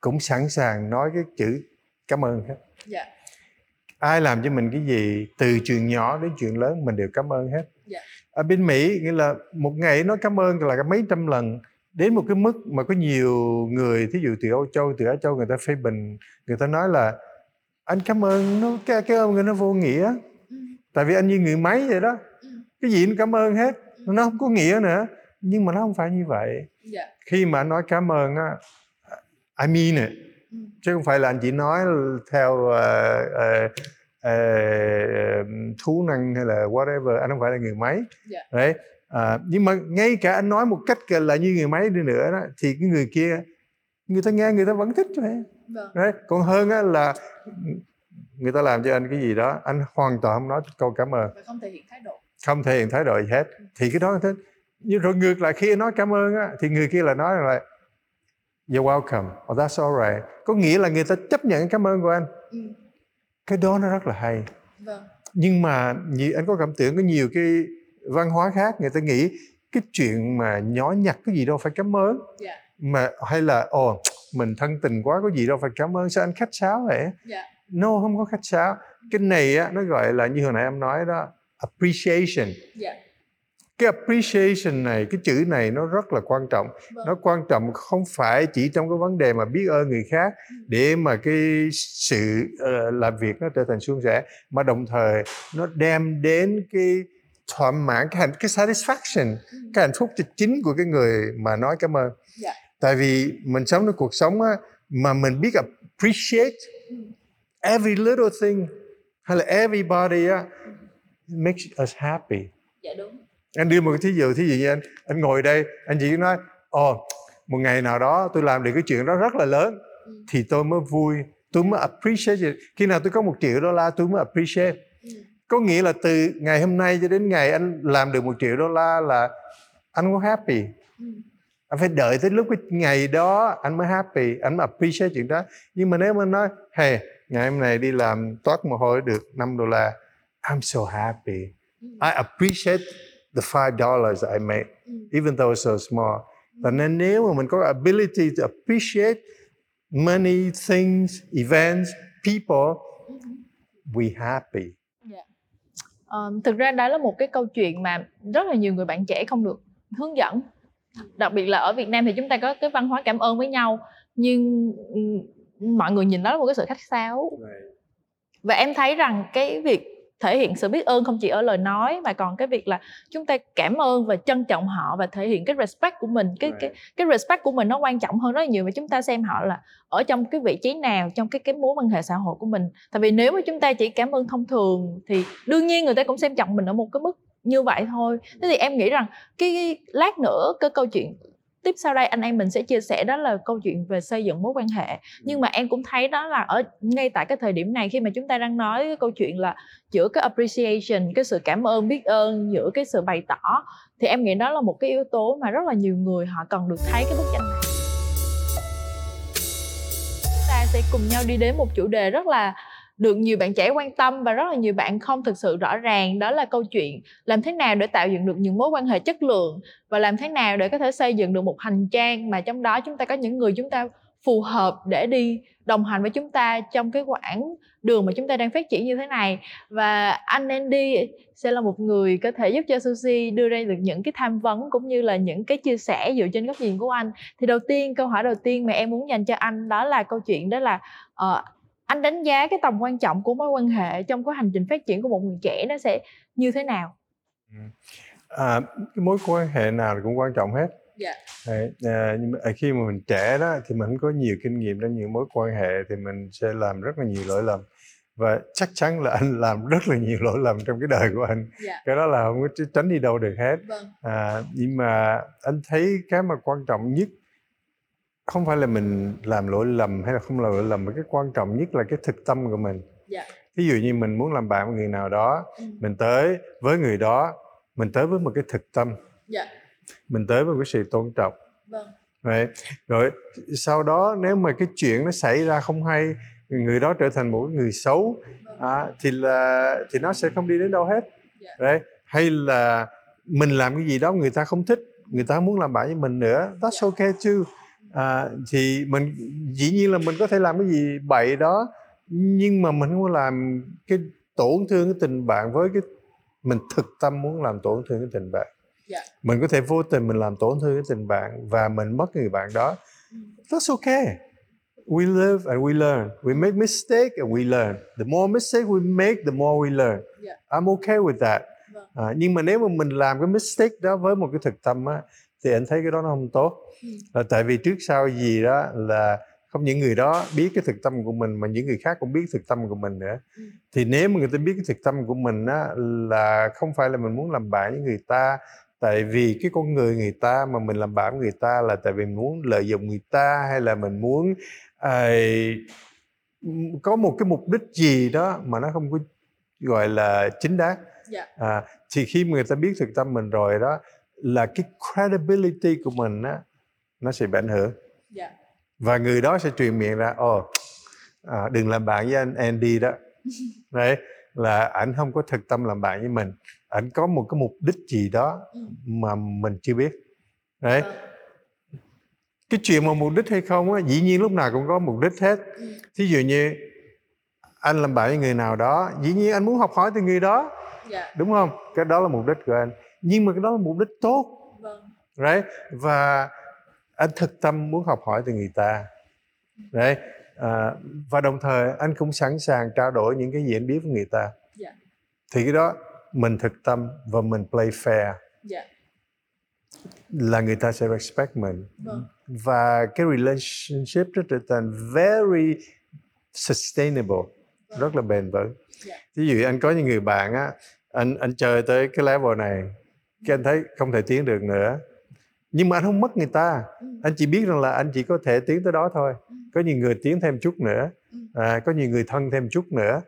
cũng sẵn sàng nói cái chữ cảm ơn hết. Dạ. Ai làm cho mình cái gì từ chuyện nhỏ đến chuyện lớn mình đều cảm ơn hết. Dạ. ở bên mỹ nghĩa là một ngày nói cảm ơn là mấy trăm lần. Đến một cái mức mà có nhiều người thí dụ từ Âu Châu từ Á Châu người ta phê bình người ta nói là anh cảm ơn nó cái cái ơn nó vô nghĩa. Ừ. tại vì anh như người máy vậy đó. Ừ. cái gì anh cảm ơn hết. Nó không có nghĩa nữa nhưng mà nó không phải như vậy. Dạ. Khi mà anh nói cảm ơn á I mean it. Ừ. chứ không phải là anh chỉ nói theo ờ, ờ, ờ, thú năng hay là whatever anh không phải là người máy. Dạ. đấy à, nhưng mà ngay cả anh nói một cách là như người máy đi nữa đó thì cái người kia người ta nghe người ta vẫn thích vậy vâng. Đấy còn hơn á là người ta làm cho anh cái gì đó anh hoàn toàn không nói câu cảm ơn. Và không thể hiện thái độ. Không thể hiện thái độ gì hết. Thì cái đó thích nhưng rồi ngược lại khi nói cảm ơn á thì người kia là nói là you're welcome. Or that's all right. Có nghĩa là người ta chấp nhận cảm ơn của anh. Ừ. cái đó nó rất là hay. Vâng. Nhưng mà như anh có cảm tưởng có nhiều cái văn hóa khác người ta nghĩ cái chuyện mà nhỏ nhặt cái gì đâu phải cảm ơn. Dạ. Mà hay là ồ mình thân tình quá có gì đâu phải cảm ơn. Sao anh khách sáo vậy? Dạ. No không có khách sáo. Cái này á nó gọi là như hồi nãy em nói đó appreciation. Dạ cái appreciation này cái chữ này nó rất là quan trọng. Vâng. Nó quan trọng không phải chỉ trong cái vấn đề mà biết ơn người khác để mà cái sự ờ, làm việc nó trở thành suôn sẻ mà đồng thời nó đem đến cái thỏa mãn cái hạnh cái satisfaction Ừ. cái hạnh phúc chính của cái người mà nói cảm ơn. Dạ. tại vì mình sống trong cuộc sống á, mà mình biết appreciate Ừ. every little thing hay là everybody á makes us happy. Dạ đúng anh đưa một cái thí dụ thí dụ như anh anh ngồi đây, anh chỉ nói ồ một ngày nào đó tôi làm được cái chuyện đó rất là lớn, thì tôi mới vui, tôi mới appreciate it. khi nào tôi có một triệu đô la, tôi mới appreciate. Có nghĩa là từ ngày hôm nay cho đến ngày anh làm được một triệu đô la là anh có happy. Anh phải đợi tới lúc cái ngày đó anh mới happy, anh mới appreciate chuyện đó. Nhưng mà nếu mà nói, hey, ngày hôm nay đi làm toát mồ hôi được 5 đô la, I'm so happy. I appreciate the five dollars I made Ừ. even though it's so small. Và nên nếu mà mình có ability to appreciate money things events people Ừ. we happy. Ờ, thực ra đó là một cái câu chuyện mà rất là nhiều người bạn trẻ không được hướng dẫn. Đặc biệt là ở Việt Nam thì chúng ta có cái văn hóa cảm ơn với nhau nhưng mọi người nhìn đó là một cái sự khách sáo. Và em thấy rằng cái việc thể hiện sự biết ơn không chỉ ở lời nói mà còn cái việc là chúng ta cảm ơn và trân trọng họ và thể hiện cái respect của mình. Cái cái cái respect của mình nó quan trọng hơn rất là nhiều và chúng ta xem họ là ở trong cái vị trí nào trong cái cái mối quan hệ xã hội của mình. Tại vì nếu mà chúng ta chỉ cảm ơn thông thường thì đương nhiên người ta cũng xem trọng mình ở một cái mức như vậy thôi. Thế thì em nghĩ rằng cái, cái lát nữa cái câu chuyện tiếp sau đây anh em mình sẽ chia sẻ đó là câu chuyện về xây dựng mối quan hệ. Nhưng mà em cũng thấy đó là ở ngay tại cái thời điểm này khi mà chúng ta đang nói cái câu chuyện là giữa cái appreciation cái sự cảm ơn biết ơn giữa cái sự bày tỏ thì em nghĩ đó là một cái yếu tố mà rất là nhiều người họ cần được thấy cái bức tranh này. Chúng ta sẽ cùng nhau đi đến một chủ đề rất là được nhiều bạn trẻ quan tâm và rất là nhiều bạn không thực sự rõ ràng. Đó là câu chuyện làm thế nào để tạo dựng được những mối quan hệ chất lượng và làm thế nào để có thể xây dựng được một hành trang mà trong đó chúng ta có những người chúng ta phù hợp để đi đồng hành với chúng ta trong cái quãng đường mà chúng ta đang phát triển như thế này. Và anh Andy sẽ là một người có thể giúp cho Sushi đưa ra được những cái tham vấn cũng như là những cái chia sẻ dựa trên góc nhìn của anh. Thì đầu tiên câu hỏi đầu tiên mà em muốn dành cho anh đó là câu chuyện đó là uh, anh đánh giá cái tầm quan trọng của mối quan hệ trong cái hành trình phát triển của một người trẻ nó sẽ như thế nào? À, cái mối quan hệ nào cũng quan trọng hết. Dạ. Đấy, à, nhưng mà khi mà mình trẻ đó thì mình có nhiều kinh nghiệm trong những mối quan hệ thì mình sẽ làm rất là nhiều lỗi lầm. Và chắc chắn là anh làm rất là nhiều lỗi lầm trong cái đời của anh. Dạ. cái đó là không có tránh đi đâu được hết. Vâng. à, nhưng mà anh thấy cái mà quan trọng nhất không phải là mình làm lỗi lầm hay là không làm lỗi lầm mà cái quan trọng nhất là cái thực tâm của mình dạ. ví dụ như mình muốn làm bạn với người nào đó ừ. mình tới với người đó mình tới với một cái thực tâm dạ. mình tới với cái sự tôn trọng vâng. Right. rồi sau đó nếu mà cái chuyện nó xảy ra không hay người đó trở thành một người xấu vâng. à, thì là thì nó sẽ không đi đến đâu hết yeah. Dạ. Right. hay là mình làm cái gì đó người ta không thích người ta muốn làm bạn với mình nữa that's yeah. okay too à, thì mình dĩ nhiên là mình có thể làm cái gì bậy đó nhưng mà mình không làm cái tổn thương cái tình bạn với cái mình thực tâm muốn làm tổn thương cái tình bạn yeah. Dạ. mình có thể vô tình mình làm tổn thương cái tình bạn và mình mất người bạn đó ừ. that's okay we live and we learn we make mistake and we learn the more mistake we make the more we learn yeah. I'm okay with that vâng. à, nhưng mà nếu mà mình làm cái mistake đó với một cái thực tâm á thì anh thấy cái đó nó không tốt ừ. là tại vì trước sau gì đó là không những người đó biết cái thực tâm của mình mà những người khác cũng biết thực tâm của mình nữa ừ. thì nếu mà người ta biết cái thực tâm của mình á là không phải là mình muốn làm bạn với người ta tại vì cái con người người ta mà mình làm bạn với người ta là tại vì mình muốn lợi dụng người ta hay là mình muốn à, có một cái mục đích gì đó mà nó không có gọi là chính đáng yeah. Dạ. à, thì khi mà người ta biết thực tâm mình rồi đó là cái credibility của mình á nó sẽ bị ảnh hưởng yeah. Dạ. và người đó sẽ truyền miệng ra ồ oh, à, đừng làm bạn với anh Andy đó đấy là ảnh không có thực tâm làm bạn với mình ảnh có một cái mục đích gì đó ừ. mà mình chưa biết đấy vâng. cái chuyện mà mục đích hay không á dĩ nhiên lúc nào cũng có mục đích hết ừ. thí dụ như anh làm bạn với người nào đó dĩ nhiên anh muốn học hỏi từ người đó dạ. đúng không cái đó là mục đích của anh nhưng mà cái đó là mục đích tốt vâng. right và anh thực tâm muốn học hỏi từ người ta đấy à, và đồng thời anh cũng sẵn sàng trao đổi những cái gì anh biết với người ta yeah. Dạ. thì cái đó mình thực tâm và mình play fair yeah. Dạ. là người ta sẽ respect mình vâng. và cái relationship nó trở thành very sustainable vâng. rất là bền vững yeah. ví dụ anh có những người bạn á anh anh chơi tới cái level này cái anh thấy không thể tiến được nữa. Nhưng mà anh không mất người ta. Ừ. anh chỉ biết rằng là anh chỉ có thể tiến tới đó thôi. Ừ. có nhiều người tiến thêm chút nữa. Ừ. à, có nhiều người thân thêm chút nữa.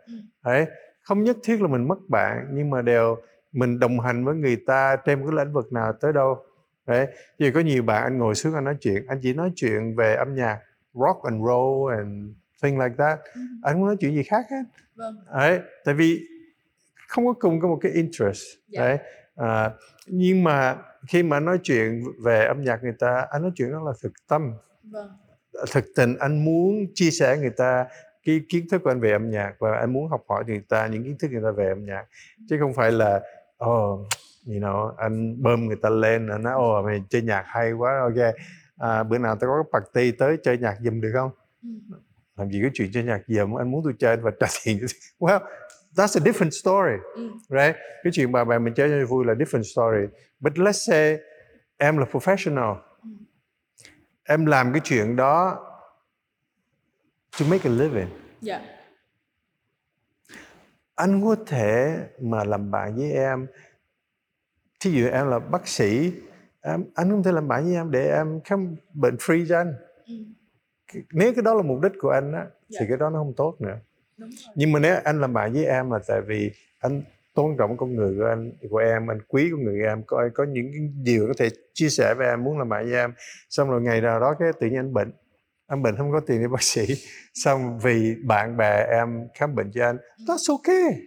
Đấy không nhất thiết là mình mất bạn nhưng mà đều mình đồng hành với người ta trên cái lĩnh vực nào tới đâu. Đấy vì có nhiều bạn anh ngồi xuống anh nói chuyện anh chỉ nói chuyện về âm nhạc rock and roll and thing like that. Anh không nói chuyện gì khác hết. Vâng. đấy tại vì không có cùng có một cái interest. Yeah. đấy à, nhưng mà khi mà nói chuyện về âm nhạc người ta anh nói chuyện đó là thực tâm. Vâng. thực tình anh muốn chia sẻ người ta cái kiến thức của anh về âm nhạc và anh muốn học hỏi người ta những kiến thức người ta về âm nhạc. Chứ không phải là oh you know anh bơm người ta lên anh nói oh mày chơi nhạc hay quá ok. À, bữa nào tao có cái party tới chơi nhạc giùm được không? Ừ. làm gì có chuyện chơi nhạc giùm anh muốn tôi chơi và trả tiền. Well that's a different story ừ. right cái chuyện bà bè mình chơi cho vui là different story but let's say em là professional ừ. em làm cái chuyện đó to make a living yeah. Dạ. anh có thể mà làm bạn với em thí dụ em là bác sĩ em, anh không thể làm bạn với em để em khám bệnh free cho anh ừ. nếu cái đó là mục đích của anh á yeah. thì dạ. cái đó nó không tốt nữa nhưng mà nếu anh làm bạn với em là tại vì anh tôn trọng con người của anh của em anh quý con người của em có có những điều có thể chia sẻ với em muốn làm bạn với em. Xong rồi ngày nào đó cái tự nhiên anh bệnh. Anh bệnh không có tiền đi bác sĩ. Xong vì bạn bè em khám bệnh cho anh. That's okay.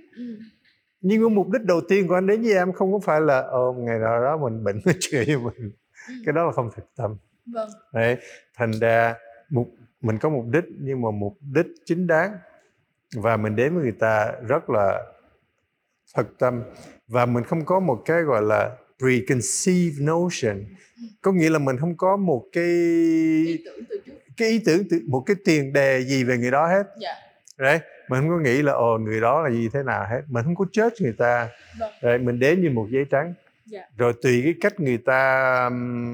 Nhưng cái mục đích đầu tiên của anh đến với em không có phải là ồ ngày nào đó mình bệnh nói chuyện với mình. Ừ. cái đó là không thực tâm. Vâng. đấy thành ra mục mình có mục đích nhưng mà mục đích chính đáng và mình đến với người ta rất là thật tâm. Và mình không có một cái gọi là preconceived notion. Có nghĩa là mình không có một cái cái ý tưởng một cái tiền đề gì về người đó hết. Dạ. đấy mình không có nghĩ là ồ người đó là gì thế nào hết. Mình không có chết người ta. Vâng. đấy mình đến như một giấy trắng. Dạ. rồi tùy cái cách người ta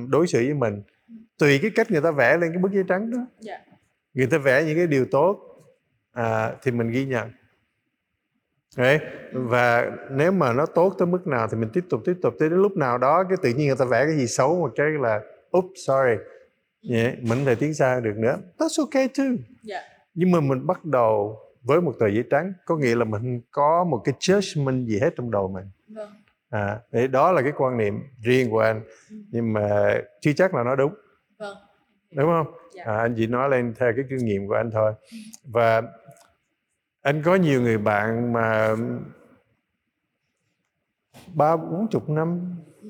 đối xử với mình. Tùy cái cách người ta vẽ lên cái bức giấy trắng đó. Dạ. người ta vẽ những cái điều tốt à, thì mình ghi nhận Đấy. và nếu mà nó tốt tới mức nào thì mình tiếp tục tiếp tục tới đến lúc nào đó cái tự nhiên người ta vẽ cái gì xấu một cái là oops sorry yeah, mình thể tiến xa được nữa that's okay too yeah. Dạ. nhưng mà mình bắt đầu với một tờ giấy trắng có nghĩa là mình có một cái judgment gì hết trong đầu mình vâng. à, để đó là cái quan niệm riêng của anh ừ. nhưng mà chưa chắc là nó đúng. Đúng không dạ. à, anh chỉ nói lên theo cái kinh nghiệm của anh thôi và anh có nhiều người bạn mà ba bốn chục năm ừ.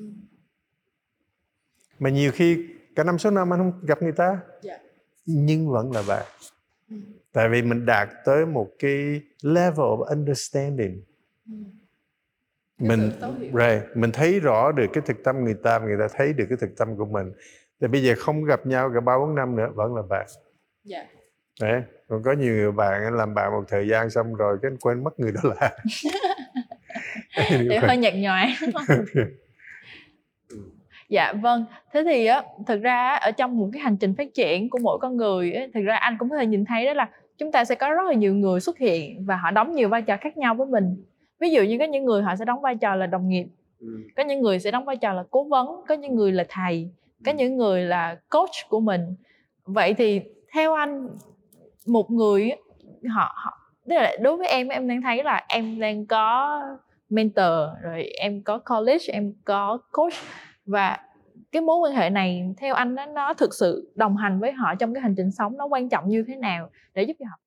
mà nhiều khi cả năm sáu năm anh không gặp người ta. Dạ. nhưng vẫn là bạn ừ. tại vì mình đạt tới một cái level of understanding ừ. mình right, mình thấy rõ được cái thực tâm người ta người ta thấy được cái thực tâm của mình thì bây giờ không gặp nhau cả ba bốn năm nữa vẫn là bạn. Dạ. đấy còn có nhiều người bạn anh làm bạn một thời gian xong rồi cái anh quên mất người đó là để hơi nhạt nhòa dạ vâng thế thì á thực ra ở trong một cái hành trình phát triển của mỗi con người á, thực ra anh cũng có thể nhìn thấy đó là chúng ta sẽ có rất là nhiều người xuất hiện và họ đóng nhiều vai trò khác nhau với mình ví dụ như có những người họ sẽ đóng vai trò là đồng nghiệp ừ. có những người sẽ đóng vai trò là cố vấn có những người là thầy có những người là coach của mình. Vậy thì theo anh một người họ, họ tức là đối với em em đang thấy là em đang có mentor rồi em có college em có coach. Và cái mối quan hệ này theo anh đó, nó thực sự đồng hành với họ trong cái hành trình sống nó quan trọng như thế nào để giúp cho họ?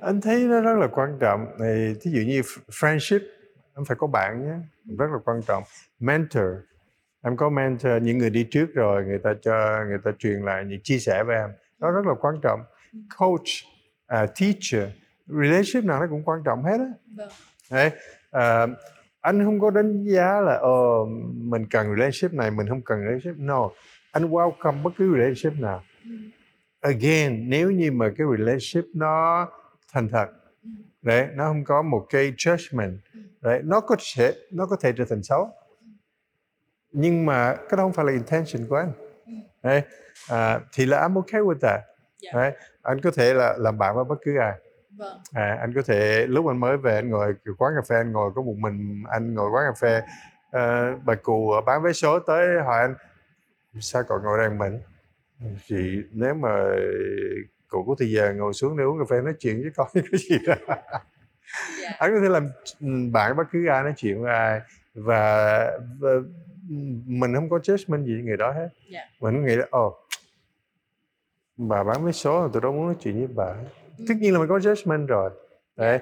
Anh thấy nó rất là quan trọng. Thì thí dụ như friendship em phải có bạn nhé rất là quan trọng. Mentor em có mentor những người đi trước rồi người ta cho người ta truyền lại những chia sẻ với em nó rất là quan trọng coach uh, teacher relationship nào nó cũng quan trọng hết á vâng. đấy uh, anh không có đánh giá là ờ mình cần relationship này mình không cần relationship no anh welcome bất cứ relationship nào ừ. again nếu như mà cái relationship nó thành thật ừ. đấy nó không có một cái judgment ừ. đấy nó có thể nó có thể trở thành xấu nhưng mà cái đó không phải là intention của anh đấy à, thì là I'm okay with that yeah. Dạ. đấy anh có thể là làm bạn với bất cứ ai Vâng. À, anh có thể lúc anh mới về anh ngồi quán cà phê anh ngồi có một mình anh ngồi quán cà phê uh, bà cụ bán vé số tới hỏi anh sao còn ngồi đây mình thì nếu mà cụ có thời giờ ngồi xuống để uống cà phê nói chuyện với con cái gì đó yeah. Dạ. anh có thể làm bạn bất cứ ai nói chuyện với ai và, và mình không có judgment gì người đó hết yeah. Dạ. mình nghĩ là ồ oh, bà bán vé số tôi đâu muốn nói chuyện với bà tất nhiên là mình có judgment rồi đấy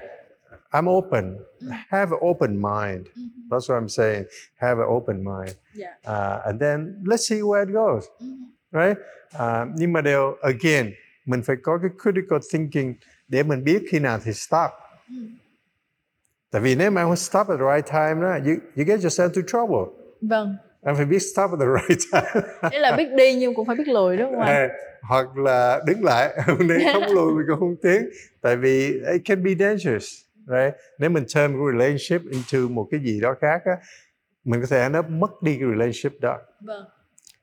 I'm open. Have an open mind. Mm-hmm. That's what I'm saying. Have an open mind. Yeah. Uh, and then let's see where it goes. Mm-hmm. Right? Uh, nhưng mà đều again mình phải có cái critical thinking để mình biết khi nào thì stop. Mm. Tại vì nếu mà không stop at the right time đó, you, you get yourself into trouble. Vâng. Em phải biết stop at the right time. Nghĩa là biết đi nhưng cũng phải biết lùi đúng không anh hoặc là đứng lại. Nếu không lùi thì cũng không tiến. Tại vì it can be dangerous right? Nếu mình turn một relationship into một cái gì đó khác á mình có thể nó mất đi cái relationship đó. Vâng.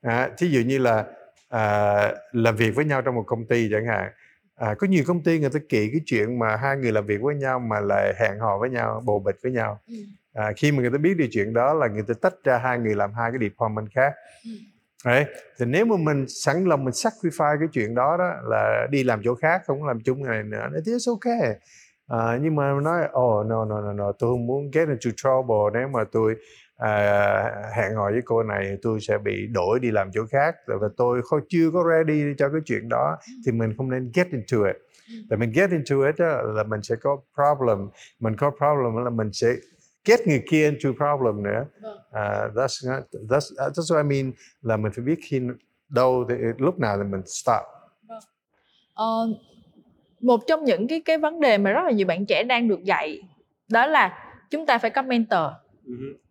À, thí dụ như là à, làm việc với nhau trong một công ty chẳng hạn. À, có nhiều công ty người ta kỵ cái chuyện mà hai người làm việc với nhau mà lại hẹn hò với nhau bồ bịch với nhau. Ừ à, khi mà người ta biết điều chuyện đó là người ta tách ra hai người làm hai cái department khác ừ. Đấy. thì nếu mà mình sẵn lòng mình sacrifice cái chuyện đó đó là đi làm chỗ khác không làm chung này nữa thì it's okay à, nhưng mà nói oh no no no no tôi không muốn get into trouble nếu mà tôi à, hẹn hò với cô này tôi sẽ bị đổi đi làm chỗ khác và tôi không chưa có ready cho cái chuyện đó ừ. thì mình không nên get into it ừ. Tại mình get into it đó, là mình sẽ có problem mình có problem là mình sẽ get người kia into problem nữa. Uh, that's not, that's uh, that's what I mean là mình phải biết khi đâu thì lúc nào thì mình stop. Ờ, một trong những cái cái vấn đề mà rất là nhiều bạn trẻ đang được dạy đó là chúng ta phải có mentor.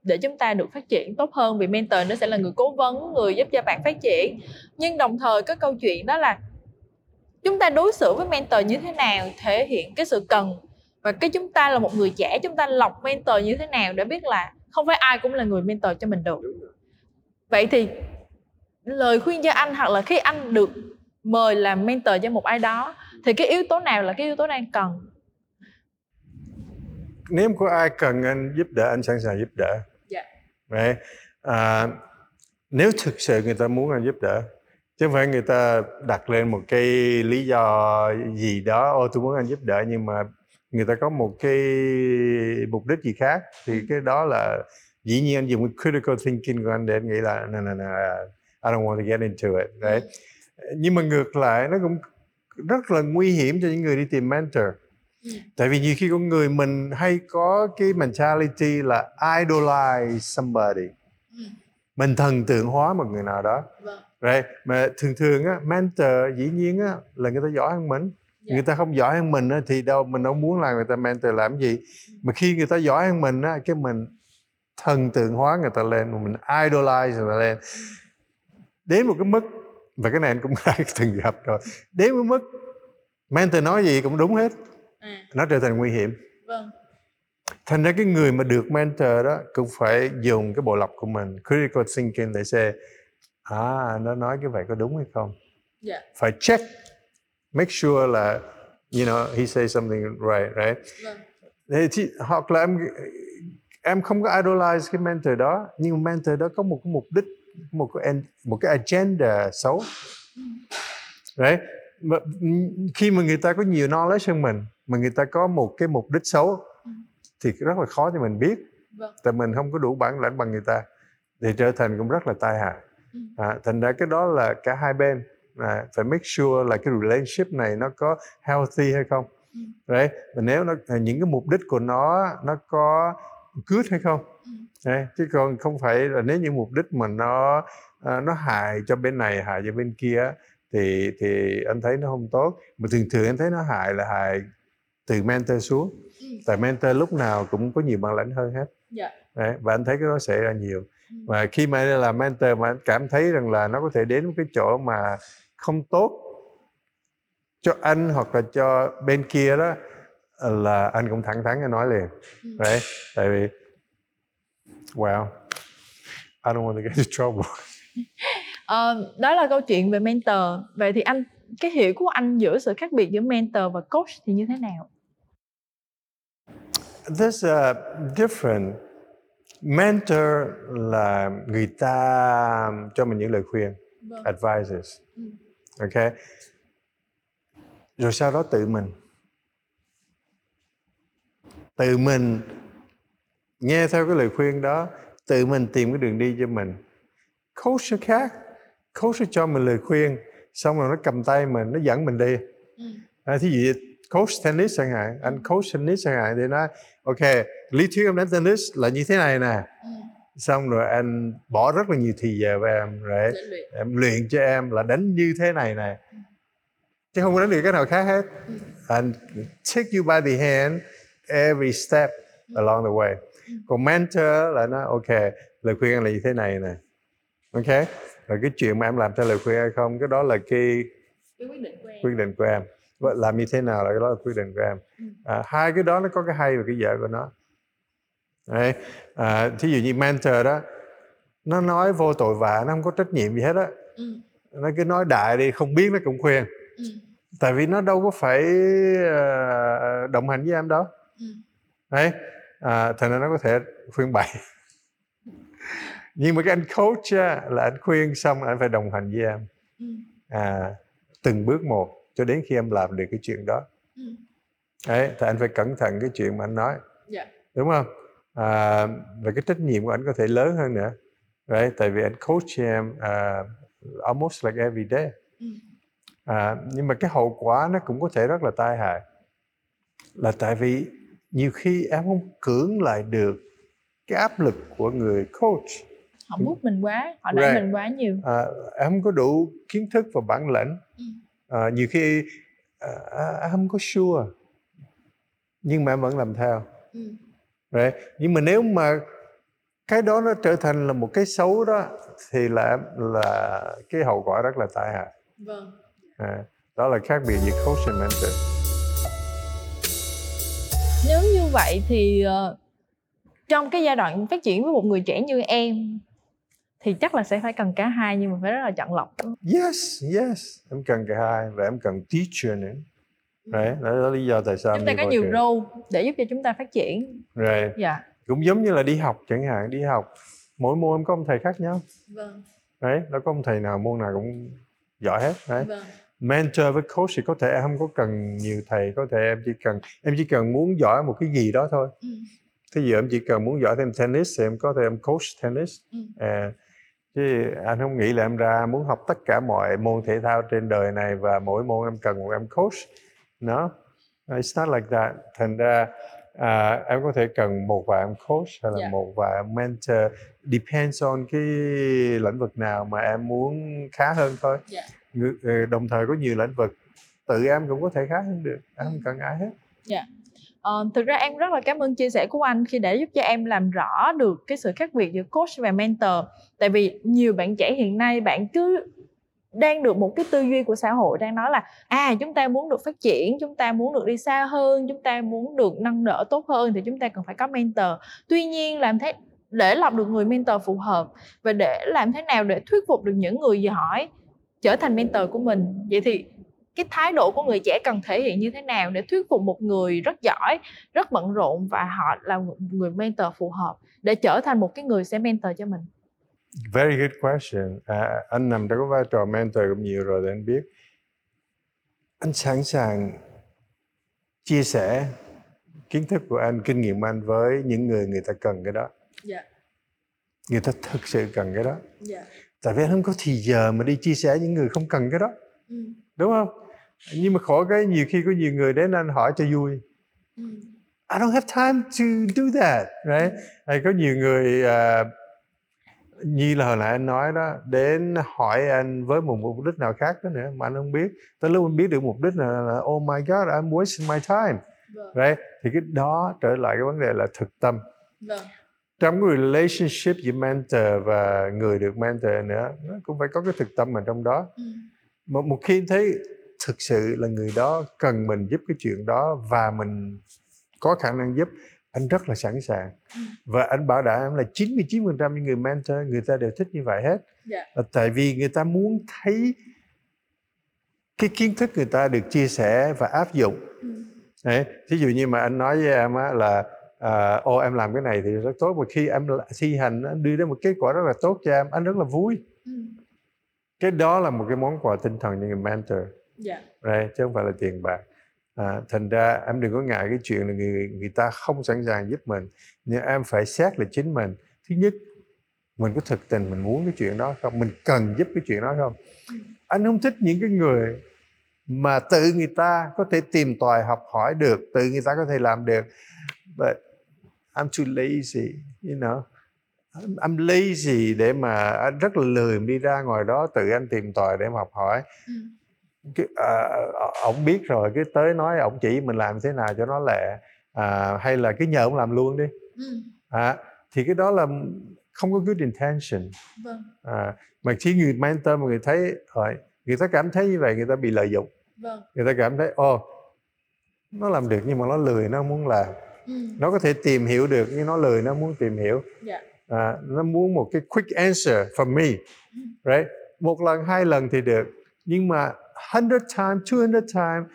Để chúng ta được phát triển tốt hơn vì mentor nó sẽ là người cố vấn người giúp cho bạn phát triển. Nhưng đồng thời cái câu chuyện đó là chúng ta đối xử với mentor như thế nào thể hiện cái sự cần và cái chúng ta là một người trẻ chúng ta lọc mentor như thế nào để biết là không phải ai cũng là người mentor cho mình được. Vậy thì lời khuyên cho anh hoặc là khi anh được mời làm mentor cho một ai đó thì cái yếu tố nào là cái yếu tố đang cần? Nếu có ai cần anh giúp đỡ anh sẵn sàng giúp đỡ. Dạ. Right? À, nếu thực sự người ta muốn anh giúp đỡ chứ không phải người ta đặt lên một cái lý do gì đó ô tôi muốn anh giúp đỡ nhưng mà người ta có một cái mục đích gì khác thì cái đó là dĩ nhiên anh dùng cái critical thinking của anh để anh nghĩ là no, no, no, I don't want to get into it. Right? nhưng mà ngược lại nó cũng rất là nguy hiểm cho những người đi tìm mentor. Tại vì nhiều khi con người mình hay có cái mentality là idolize somebody. Mình thần tượng hóa một người nào đó. Vâng. Right? mà thường thường á mentor dĩ nhiên á là người ta giỏi hơn mình Dạ. người ta không giỏi hơn mình thì đâu mình đâu muốn là người ta mentor làm gì. Mà khi người ta giỏi hơn mình cái mình thần tượng hóa người ta lên mình idolize người ta lên. Đến một cái mức và cái này anh cũng đã từng gặp rồi đến một mức mentor nói gì cũng đúng hết. À. Nó trở thành nguy hiểm. Vâng. Thành ra cái người mà được mentor đó cũng phải dùng cái bộ lọc của mình critical thinking để xem à nó nói cái vậy có đúng hay không? Dạ. Phải check make sure là you know he say something right right? Vâng. Thế thì, hoặc là em em không có idolize cái mentor đó nhưng mentor đó có một cái mục đích một cái một cái agenda xấu. Right mà, ừm, khi mà người ta có nhiều knowledge hơn mình mà người ta có một cái mục đích xấu thì rất là khó cho mình biết. Vâng. Tại mình không có đủ bản lãnh bằng người ta thì trở thành cũng rất là tai hại. Ừ. à, thành ra cái đó là cả hai bên à, phải make sure là cái relationship này nó có healthy hay không Ừ. right và nếu nó à, những cái mục đích của nó nó có good hay không Ừ. Đấy, chứ còn không phải là nếu như mục đích mà nó à, nó hại cho bên này hại cho bên kia thì thì anh thấy nó không tốt mà thường thường anh thấy nó hại là hại từ mentor xuống Ừ. tại mentor lúc nào cũng có nhiều bản lãnh hơn hết dạ Đấy, và anh thấy cái đó xảy ra nhiều Ừ. và khi mà anh làm mentor mà anh cảm thấy rằng là nó có thể đến một cái chỗ mà không tốt cho anh hoặc là cho bên kia đó là anh cũng thẳng thắn nói liền Ừ. đấy tại vì well I don't want to get in trouble. Ờ, đó là câu chuyện về mentor. Vậy thì anh cái hiểu của anh giữa sự khác biệt giữa mentor và coach thì như thế nào? There's a different mentor là người ta cho mình những lời khuyên vâng. advisors Ừ. ok? Rồi sau đó tự mình. Tự mình nghe theo cái lời khuyên đó tự mình tìm cái đường đi cho mình. Coach khác. Coach cho mình lời khuyên xong rồi nó cầm tay mình nó dẫn mình đi. Ừ. à, thí dụ coach tennis chẳng hạn anh coach tennis chẳng hạn thì nói ok lý thuyết em đánh tennis là như thế này nè. Ừ. xong rồi anh bỏ rất là nhiều thời giờ vào em rồi Để luyện. em luyện cho em là đánh như thế này nè. Chứ không có đánh được cái nào khác hết. And take you by the hand every step along the way. Còn mentor là nó ok lời khuyên là như thế này nè. Ok? Rồi cái chuyện mà em làm theo lời khuyên hay không cái đó là cái cái quyết định của em. quyết định của em. Làm như thế nào là cái đó là quyết định của em. Ừ. à, hai cái đó nó có cái hay và cái dở của nó Đấy. À, thí dụ như mentor đó nó nói vô tội vạ nó không có trách nhiệm gì hết á ừ. nó cứ nói đại đi không biết nó cũng khuyên Ừ. tại vì nó đâu có phải ờ, đồng hành với em đâu Ừ. đấy à, thành ra nó có thể khuyên bậy nhưng mà cái anh coach á, là anh khuyên xong anh phải đồng hành với em Ừ. à, từng bước một cho đến khi em làm được cái chuyện đó Ừ. đấy thì anh phải cẩn thận cái chuyện mà anh nói dạ đúng không à, và cái trách nhiệm của anh có thể lớn hơn nữa right? tại vì anh coach em uh, almost like every day Ừ. à, nhưng mà cái hậu quả nó cũng có thể rất là tai hại là tại vì nhiều khi em không cưỡng lại được cái áp lực của người coach họ bút mình quá họ đẩy Right. mình quá nhiều à, em không có đủ kiến thức và bản lĩnh Ừ. à, nhiều khi uh, em không có sure nhưng mà em vẫn làm theo ừ. Right? nhưng mà nếu mà cái đó nó trở thành là một cái xấu đó thì là là cái hậu quả rất là tai hại. Vâng. À, đó là khác biệt giữa coach and mentor nếu như vậy thì uh, trong cái giai đoạn phát triển với một người trẻ như em thì chắc là sẽ phải cần cả hai nhưng mà phải rất là chọn lọc. Yes yes. Em cần cả hai và em cần teacher nữa Right. Đó là lý do tại sao chúng ta có nhiều chuyện. role để giúp cho chúng ta phát triển. Right. Dạ. Cũng giống như là đi học chẳng hạn, đi học mỗi môn em có một thầy khác nhau. Vâng. Đấy, nó có một thầy nào môn nào cũng giỏi hết. Đấy. Vâng. Mentor với coach thì có thể em không có cần nhiều thầy, có thể em chỉ cần em chỉ cần muốn giỏi một cái gì đó thôi. Ừ. Thế giờ em chỉ cần muốn giỏi thêm tennis thì em có thể em coach tennis. Ừ. À, chứ anh không nghĩ là em ra muốn học tất cả mọi môn thể thao trên đời này và mỗi môn em cần một em coach no it's not like that thành ra uh, em có thể cần một vài em coach hay là yeah. Dạ. một vài em mentor depends on cái lĩnh vực nào mà em muốn khá hơn thôi yeah. Dạ. Ờ, đồng thời có nhiều lĩnh vực tự em cũng có thể khá hơn được em không ừ. cần ai hết yeah. Uh, thực ra em rất là cảm ơn chia sẻ của anh khi để giúp cho em làm rõ được cái sự khác biệt giữa coach và mentor tại vì nhiều bạn trẻ hiện nay bạn cứ đang được một cái tư duy của xã hội đang nói là à chúng ta muốn được phát triển, chúng ta muốn được đi xa hơn, chúng ta muốn được nâng đỡ tốt hơn thì chúng ta cần phải có mentor. Tuy nhiên, làm thế, để lọc được người mentor phù hợp và để làm thế nào để thuyết phục được những người giỏi trở thành mentor của mình, vậy thì cái thái độ của người trẻ cần thể hiện như thế nào để thuyết phục một người rất giỏi, rất bận rộn và họ là người mentor phù hợp để trở thành một cái người sẽ mentor cho mình? Very good question. À, anh nằm trong cái vai trò mentor cũng nhiều rồi thì anh biết. Anh sẵn sàng chia sẻ kiến thức của anh, kinh nghiệm của anh với những người người ta cần cái đó. Yeah. Dạ. Người ta thực sự cần cái đó. Yeah. Dạ. Tại vì anh không có thì giờ mà đi chia sẻ những người không cần cái đó. Ừ. Đúng không? Nhưng mà khổ cái nhiều khi có nhiều người đến anh hỏi cho vui. Ừ. I don't have time to do that, right? Ừ. Hay có nhiều người uh, như là hồi nãy anh nói đó đến hỏi anh với một mục đích nào khác đó nữa mà anh không biết tới lúc anh biết được mục đích là, là oh my god I'm wasting my time vâng. right thì cái đó trở lại cái vấn đề là thực tâm vâng. trong cái relationship giữa mentor và người được mentor nữa nó cũng phải có cái thực tâm ở trong đó ừ. một, một khi thấy thực sự là người đó cần mình giúp cái chuyện đó và mình có khả năng giúp anh rất là sẵn sàng ừ. và anh bảo đảm là 99% những người mentor người ta đều thích như vậy hết yeah. Dạ. tại vì người ta muốn thấy cái kiến thức người ta được chia sẻ và áp dụng ừ. Đấy, thí dụ như mà anh nói với em á, là à, ô em làm cái này thì rất tốt và khi em thi hành anh đưa đến một kết quả rất là tốt cho em anh rất là vui ừ. cái đó là một cái món quà tinh thần cho người mentor yeah. Dạ. Đấy, chứ không phải là tiền bạc à, thành ra em đừng có ngại cái chuyện là người người ta không sẵn sàng giúp mình nhưng em phải xét là chính mình. Thứ nhất mình có thực tình mình muốn cái chuyện đó không? Mình cần giúp cái chuyện đó không? Anh không thích những cái người mà tự người ta có thể tìm tòi học hỏi được tự người ta có thể làm được. But I'm too lazy you know? I'm lazy để mà anh rất là lười đi ra ngoài đó tự anh tìm tòi để mà học hỏi. Ừ cái, à, ổng biết rồi cái tới nói ổng chỉ mình làm thế nào cho nó lẹ à, hay là cái nhờ ổng làm luôn đi ừ. à, thì cái đó là không có good intention vâng. à, mà khi người mentor mà người thấy rồi người ta cảm thấy như vậy người ta bị lợi dụng vâng. người ta cảm thấy ô oh, nó làm được nhưng mà nó lười nó muốn làm ừ. nó có thể tìm hiểu được nhưng nó lười nó muốn tìm hiểu yeah. Dạ. à, nó muốn một cái quick answer from me ừ. right một lần hai lần thì được nhưng mà 100 times, 200 times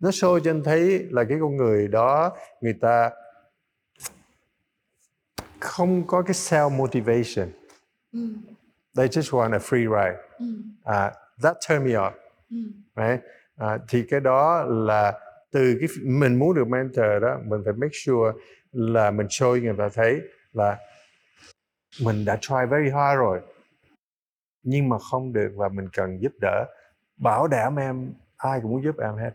nó show cho anh thấy là cái con người đó người ta không có cái self motivation. Mm. They just want a free ride. Mm. Uh, that turn me off. Mm. Right? Uh, thì cái đó là từ cái mình muốn được mentor đó mình phải make sure là mình show người ta thấy là mình đã try very hard rồi nhưng mà không được và mình cần giúp đỡ bảo đảm em ai cũng muốn giúp em hết.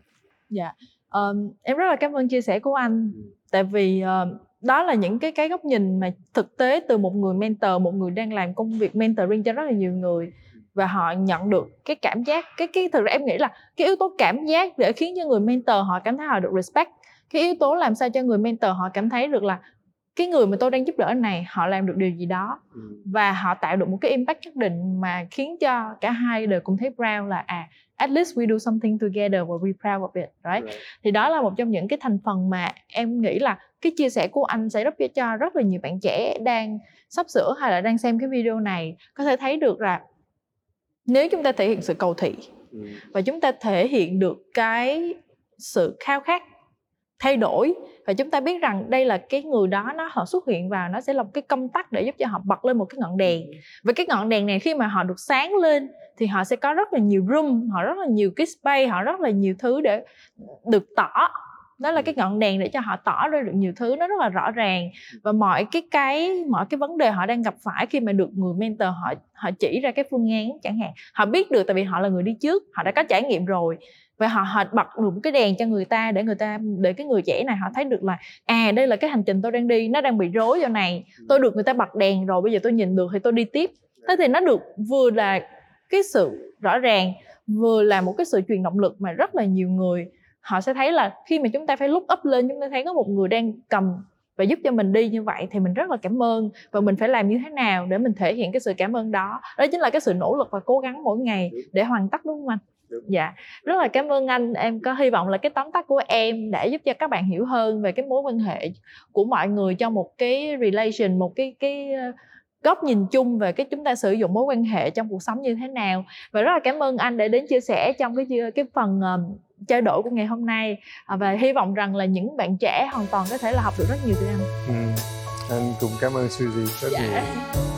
Dạ. Um, em rất là cảm ơn chia sẻ của anh. Tại vì uh, đó là những cái cái góc nhìn mà thực tế từ một người mentor một người đang làm công việc mentoring cho rất là nhiều người. Và họ nhận được cái cảm giác cái cái thực ra em nghĩ là cái yếu tố cảm giác để khiến cho người mentor họ cảm thấy họ được respect. Cái yếu tố làm sao cho người mentor họ cảm thấy được là cái người mà tôi đang giúp đỡ này họ làm được điều gì đó ừ. và họ tạo được một cái impact nhất định mà khiến cho cả hai đều cùng thấy proud là à at least we do something together và we proud of it right? right thì đó là một trong những cái thành phần mà em nghĩ là cái chia sẻ của anh sẽ giúp cho rất là nhiều bạn trẻ đang sắp sửa hay là đang xem cái video này có thể thấy được là nếu chúng ta thể hiện sự cầu thị ừ. và chúng ta thể hiện được cái sự khao khát thay đổi. Và chúng ta biết rằng đây là cái người đó nó họ xuất hiện vào nó sẽ là một cái công tắc để giúp cho họ bật lên một cái ngọn đèn. Và cái ngọn đèn này khi mà họ được sáng lên thì họ sẽ có rất là nhiều room họ rất là nhiều cái space họ rất là nhiều thứ để được tỏ. Đó là cái ngọn đèn để cho họ tỏ ra được nhiều thứ nó rất là rõ ràng. Và mọi cái cái mọi cái vấn đề họ đang gặp phải khi mà được người mentor họ họ chỉ ra cái phương án chẳng hạn họ biết được tại vì họ là người đi trước họ đã có trải nghiệm rồi và họ họ bật được một cái đèn cho người ta để người ta để cái người trẻ này họ thấy được là à đây là cái hành trình tôi đang đi nó đang bị rối giờ này tôi được người ta bật đèn rồi bây giờ tôi nhìn được thì tôi đi tiếp. Thế thì nó được vừa là cái sự rõ ràng vừa là một cái sự truyền động lực mà rất là nhiều người họ sẽ thấy là khi mà chúng ta phải lúc up lên chúng ta thấy có một người đang cầm và giúp cho mình đi như vậy thì mình rất là cảm ơn và mình phải làm như thế nào để mình thể hiện cái sự cảm ơn đó. Đó chính là cái sự nỗ lực và cố gắng mỗi ngày để hoàn tất đúng không anh dạ rất là cảm ơn anh em có hy vọng là cái tóm tắt của em để giúp cho các bạn hiểu hơn về cái mối quan hệ của mọi người trong một cái relation một cái cái ờ, góc nhìn chung về cái chúng ta sử dụng mối quan hệ trong cuộc sống như thế nào và rất là cảm ơn anh đã đến chia sẻ trong cái cái phần uh, trao đổi của ngày hôm nay uh, và hy vọng rằng là những bạn trẻ hoàn toàn có thể là học được rất nhiều từ anh. Ừ. Anh cũng cảm ơn Suzy rất dạ. nhiều.